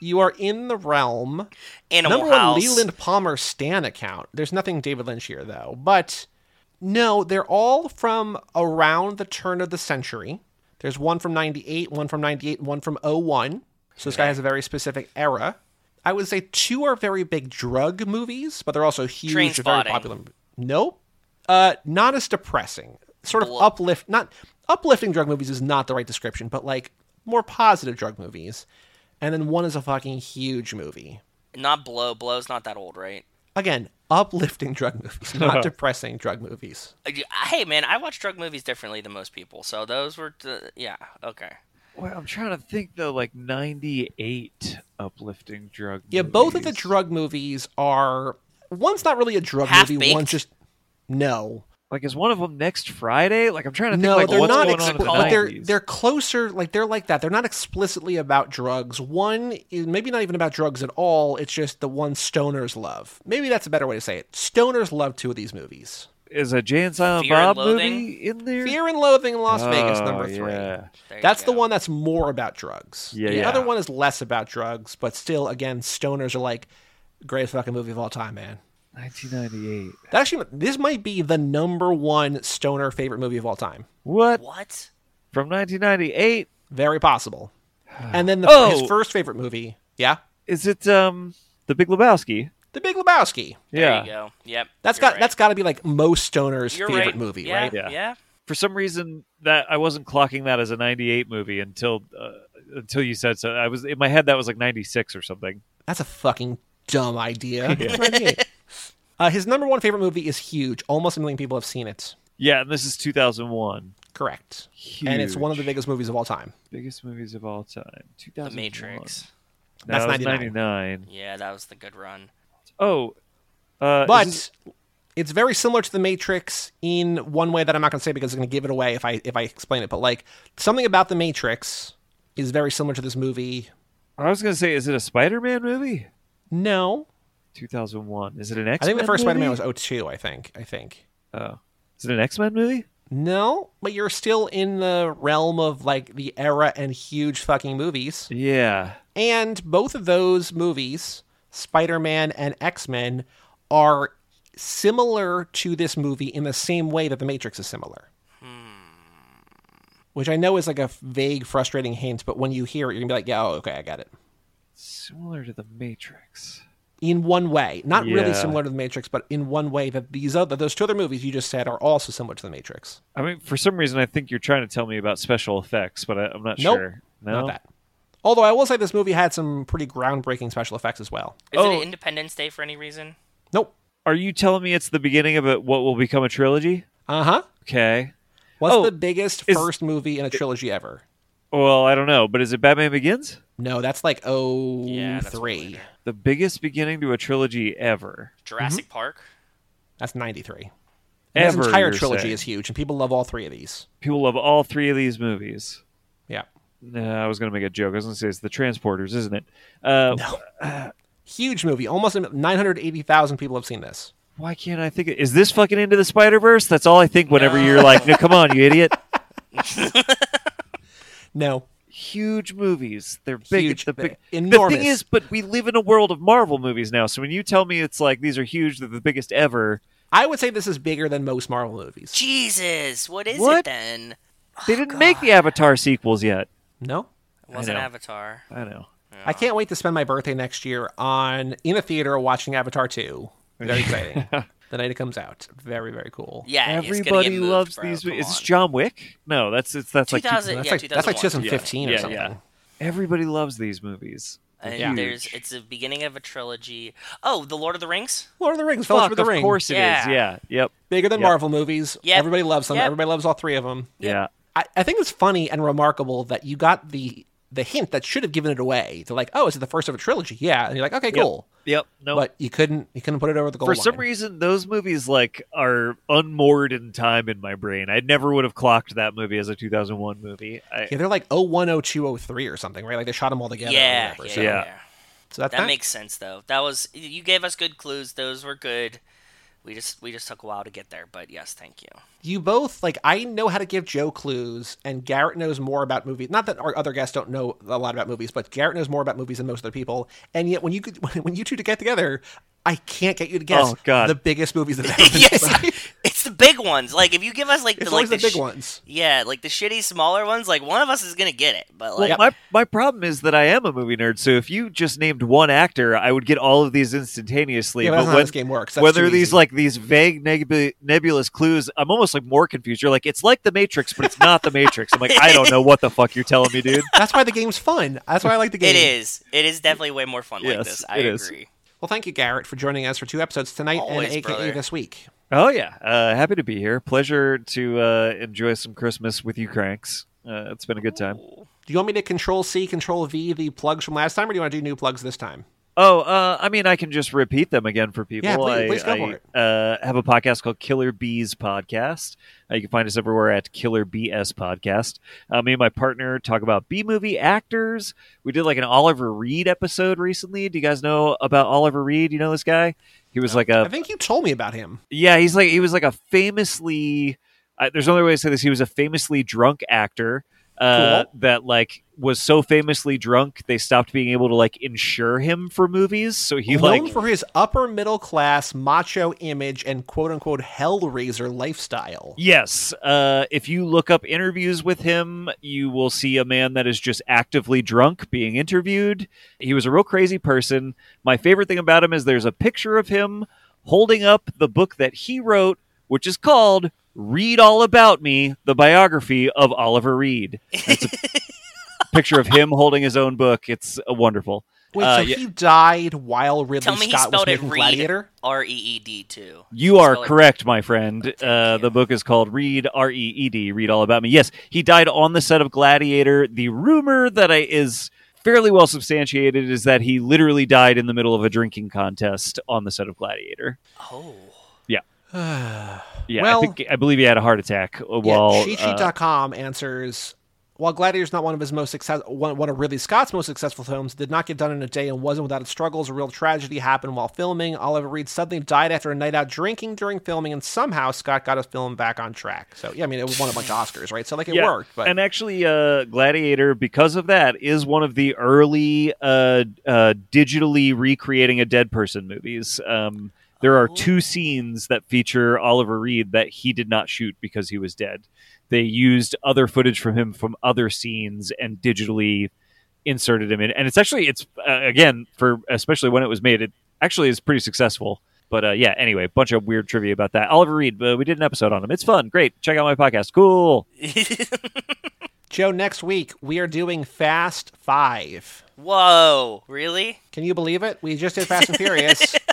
You are in the realm. Animal Number House. one, Leland Palmer Stan account. There's nothing David Lynch here though, but no, they're all from around the turn of the century. There's one from '98, one from '98, one from 01. So this guy has a very specific era. I would say two are very big drug movies, but they're also huge, very popular. Nope, uh, not as depressing. Sort of uplift, not uplifting drug movies is not the right description, but like more positive drug movies. And then one is a fucking huge movie. Not Blow. Blow's not that old, right? Again, uplifting drug movies, not *laughs* depressing drug movies. Uh, Hey, man, I watch drug movies differently than most people. So those were, the, yeah, okay. Well, I'm trying to think though. Like '98 uplifting drug. Yeah, both of the drug movies are one's not really a drug movie, Half-Baked? one's just no. Like, is one of them next Friday? Like, I'm trying to think. No, like, they're what's not. going Ex- on in the but they're they're closer. Like they're like that. They're not explicitly about drugs. One is maybe not even about drugs at all. It's just the one stoners love. Maybe that's a better way to say it. Stoners love two of these movies. Is a Jay and Silent Fear Bob Loathing? movie in there? Fear and Loathing in Las Vegas, Oh, number three. yeah. That's the one that's more about drugs. Yeah, the yeah. other one is less about drugs, but still, again, stoners are like greatest fucking movie of all time, man. 1998. That actually, this might be the number one stoner favorite movie of all time. What? What? From 1998? Very possible. *sighs* And then the, Oh. his first favorite movie, yeah, Is it um The Big Lebowski? The Big Lebowski. There Yeah. you go. Yep. That's you're got right. that's got to be like most stoners' You're favorite right. movie, yeah, right? Yeah. Yeah. For some reason that I wasn't clocking that as a 98 movie until uh, until you said so. I was in my head that was like 96 or something. That's a fucking dumb idea. *laughs* It's 98. Uh, his number one favorite movie is huge. Almost a million people have seen it. Yeah, and this is 2001. Correct. Huge. And it's one of the biggest movies of all time. biggest movies of all time. 2001. The Matrix. No, That's it was 99. 99. Yeah, that was the good run. Oh, uh, But is this- it's very similar to the Matrix in one way that I'm not going to say because it's going to give it away if I if I explain it. But like something about the Matrix is very similar to this movie. I was gonna say, is it a Spider-Man movie? No, 2001. Is it an X? I think the first Spider-Man was 02, I think. I think. Oh, is it an X-Men movie? No, but you're still in the realm of like the era and huge fucking movies. Yeah. And both of those movies, Spider Man and X Men, are similar to this movie in the same way that The Matrix is similar. Hmm. Which I know is like a vague, frustrating hint, but when you hear it, you're gonna be like, yeah, oh, okay, I got it. Similar to the Matrix. In one way, not really similar to The Matrix, but in one way that these other those two other movies you just said are also similar to The Matrix. I mean, for some reason, I think you're trying to tell me about special effects, but I, I'm not Nope, sure. No, Not that. Although I will say this movie had some pretty groundbreaking special effects as well. Is Oh. it Independence Day for any reason? Nope. Are you telling me it's the beginning of a, what will become a trilogy? Uh huh. Okay. What's Oh, the biggest is- first movie in a trilogy ever? Well, I don't know, but is it Batman Begins? No, that's like oh Yeah, that's three. weird. The biggest beginning to a trilogy ever. Jurassic Mm-hmm. Park. That's ninety three. This entire trilogy saying. is huge, and people love all three of these. People love all three of these movies. Yeah, Nah, I was going to make a joke. I was going to say it's the Transporters, isn't it? Uh, *sighs* huge movie. Almost nine hundred eighty thousand people have seen this. Why can't I think? Of, is this fucking into the Spider Verse? That's all I think whenever you're like, no, come on, you idiot. *laughs* *laughs* No, Huge movies. They're big. Huge. The, big, the Enormous. thing is, but we live in a world of Marvel movies now. So when you tell me it's like these are huge, they're the biggest ever, I would say this is bigger than most Marvel movies. Jesus, what is What? it then? Oh, they didn't make the Avatar sequels yet. No, It wasn't know. Avatar. I know. I can't wait to spend my birthday next year on in a theater watching Avatar two. Very *laughs* exciting. The night it comes out. Very very cool. Yeah, it's gonna get Everybody moved, loves bro. these. Movies. Is this. John Wick? No, that's it's that's like 2000 That's yeah, like that's like 2015 Yeah, or something. yeah. everybody loves these movies. Uh, and Yeah. there's it's the beginning of a trilogy. Oh, the Lord of the Rings. Lord of the Rings, Fellowship Fuck, of the of course it is. Yeah. Yeah. Yep. Bigger than Yep. Marvel movies. Yep. Everybody loves them. Yep. Everybody loves all three of them. Yeah. I, I think it's funny and remarkable that you got the the hint that should have given it away. To like, oh, is it the first of a trilogy? Yeah, and you're like, okay, cool. Yep. No. But you couldn't you couldn't put it over the goal for line. some reason, those movies like are unmoored in time in my brain. I never would have clocked that movie as a 2001 movie. I, Yeah, they're like 01, 02, 03 or something, right? Like they shot them all together. or Yeah, whatever. yeah, So, yeah, Yeah. so that's That makes sense though. That was you gave us good clues. Those were good. We just we just took a while to get there, but yes, thank you. you both like I know how to give Joe clues, and Garrett knows more about movies. Not that our other guests don't know a lot about movies, but Garrett knows more about movies than most other people. And yet, when you could, *laughs* when you two to get together, I can't get you to guess Oh, God. the biggest movies that have *laughs* ever been yes, made. *laughs* it's the big ones. Like if you give us like It's the always like the big sh- ones. Yeah, like the shitty smaller ones. Like one of us is gonna get it, but like Yep. my my problem is that I am a movie nerd. So if you just named one actor, I would get all of these instantaneously. Yeah, but but that's not how this game works. That's whether too these easy. like these vague nebu- nebulous clues, I'm almost like more confused. You're like, it's like the Matrix, but it's not the Matrix. I'm like, I don't know what the fuck you're telling me, dude. that's why the game's fun. That's why I like the game. it is. It is definitely way more fun like Yes, this. I it is. agree. Well, thank you, Garrett, for joining us for two episodes tonight Always, and AKA brother. this week. Oh yeah, uh, happy to be here. Pleasure to uh, enjoy some Christmas with you, cranks. Uh, it's been a good time. Do you want me to Control C, Control V the plugs from last time, or do you want to do new plugs this time? Oh, uh, I mean, I can just repeat them again for people. Yeah, please- I, please go I, for it. Uh, have a podcast called Killer Bees Podcast. Uh, you can find us everywhere at Killer BS Podcast. Uh, me and my partner talk about B movie actors. We did like an Oliver Reed episode recently. Do you guys know about Oliver Reed? You know this guy? He was like a I think you told me about him. yeah, he's like he was like a famously. Uh, there's another way to say this. He was a famously drunk actor uh, Cool. that like was so famously drunk they stopped being able to like insure him for movies. So he Known like for his upper middle class macho image and quote unquote hellraiser lifestyle. Yes. Uh, if you look up interviews with him, you will see a man that is just actively drunk being interviewed. He was a real crazy person. My favorite thing about him is there's a picture of him holding up the book that he wrote, which is called Reed All About Me, the biography of Oliver Reed. It's a *laughs* picture of him holding his own book. It's uh, wonderful. Wait, Uh, so yeah. he died while Ridley Tell me he Scott was spelled it making Reed. Gladiator? R E E D too. You are Spell it- correct, my friend. Thank Uh, the book is called Reed R E E D. Reed all about me. Yes, he died on the set of Gladiator. The rumor that I is fairly well substantiated is that he literally died in the middle of a drinking contest on the set of Gladiator. Oh. Yeah, *sighs* *sighs* *sighs* Well- I think I believe he had a heart attack uh, while yeah, uh, CheatSheet.com answers While Gladiator's not one of his most success, one, one of Ridley Scott's most successful films, did not get done in a day and wasn't without its struggles. A real tragedy happened while filming. Oliver Reed suddenly died after a night out drinking during filming, and somehow Scott got his film back on track. So yeah, I mean, it won a bunch of Oscars, right? So like it Yeah, worked. But and actually, uh, Gladiator, because of that, is one of the early uh, uh, digitally recreating a dead person movies. Um, there are two scenes that feature Oliver Reed that he did not shoot because he was dead. They used other footage from him from other scenes and digitally inserted him in. And it's actually, it's uh, again for especially when it was made, it actually is pretty successful. But uh, yeah, anyway, bunch of weird trivia about that. Oliver Reed, uh, we did an episode on him. It's fun, great. Check out my podcast. Cool. *laughs* Joe, next week we are doing Fast Five. Whoa, really? Can you believe it? We just did Fast and Furious. *laughs*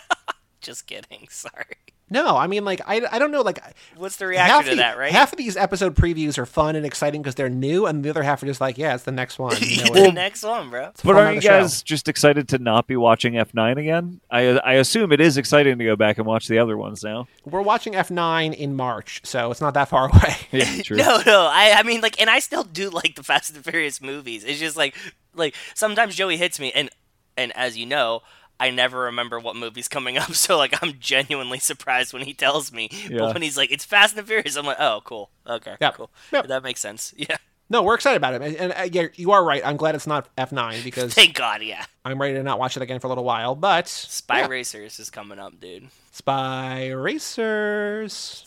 Just kidding. *laughs* Sorry. No, I mean like I, I don't know like What's the reaction to the- that, right? Half of these episode previews are fun and exciting because they're new, and the other half are just like, yeah, it's the next one. *laughs* You know, the it's next one, bro. a But aren't you the show. guys just excited to not be watching F9 again? I I assume it is exciting to go back and watch the other ones now. We're watching F9 in March, so it's not that far *laughs* away. Yeah, true. No, no. I, I mean, like, and I still do like the Fast and Furious movies. It's just like, like sometimes Joey hits me, and and as you know, I never remember what movie's coming up. *laughs* So like, I'm genuinely surprised when he tells me. Yeah. But when he's like, "It's Fast and Furious," I'm like, "Oh, cool. Okay, Yep. cool. Yep. That makes sense. *laughs* Yeah. No, we're excited about it, and, and uh, yeah, you are right. I'm glad it's not F9 *laughs* because Thank God. Yeah. I'm ready to not watch it again for a little while. But Spy yeah. Racers is coming up, dude. Spy Racers.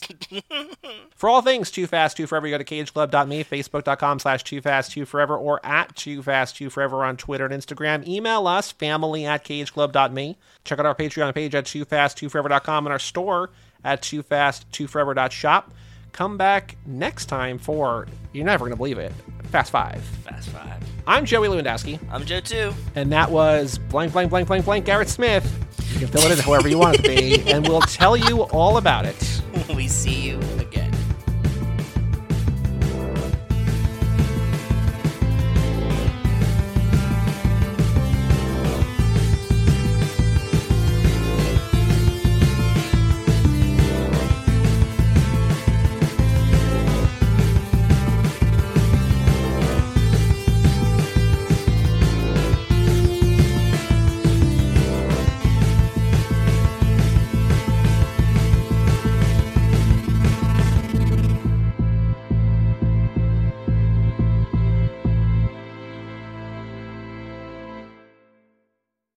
*laughs* for all things Too Fast, Too Forever, you go to cageclub.me, facebook.com slash Too Fast, Too Forever, or at Too Fast, Too Forever on Twitter and Instagram. Email us, family at cageclub.me. Check out our Patreon page at Too Fast, Too Forever.com and our store at Too Fast, Too Forever.shop. Come back next time for, you're never going to believe it, Fast Five. Fast Five. I'm Joey Lewandowski, I'm Joe too. and that was blank, blank, blank, blank, blank, Garrett Smith. You can fill it in however you want it to be, and we'll tell you all about it. *laughs* we see you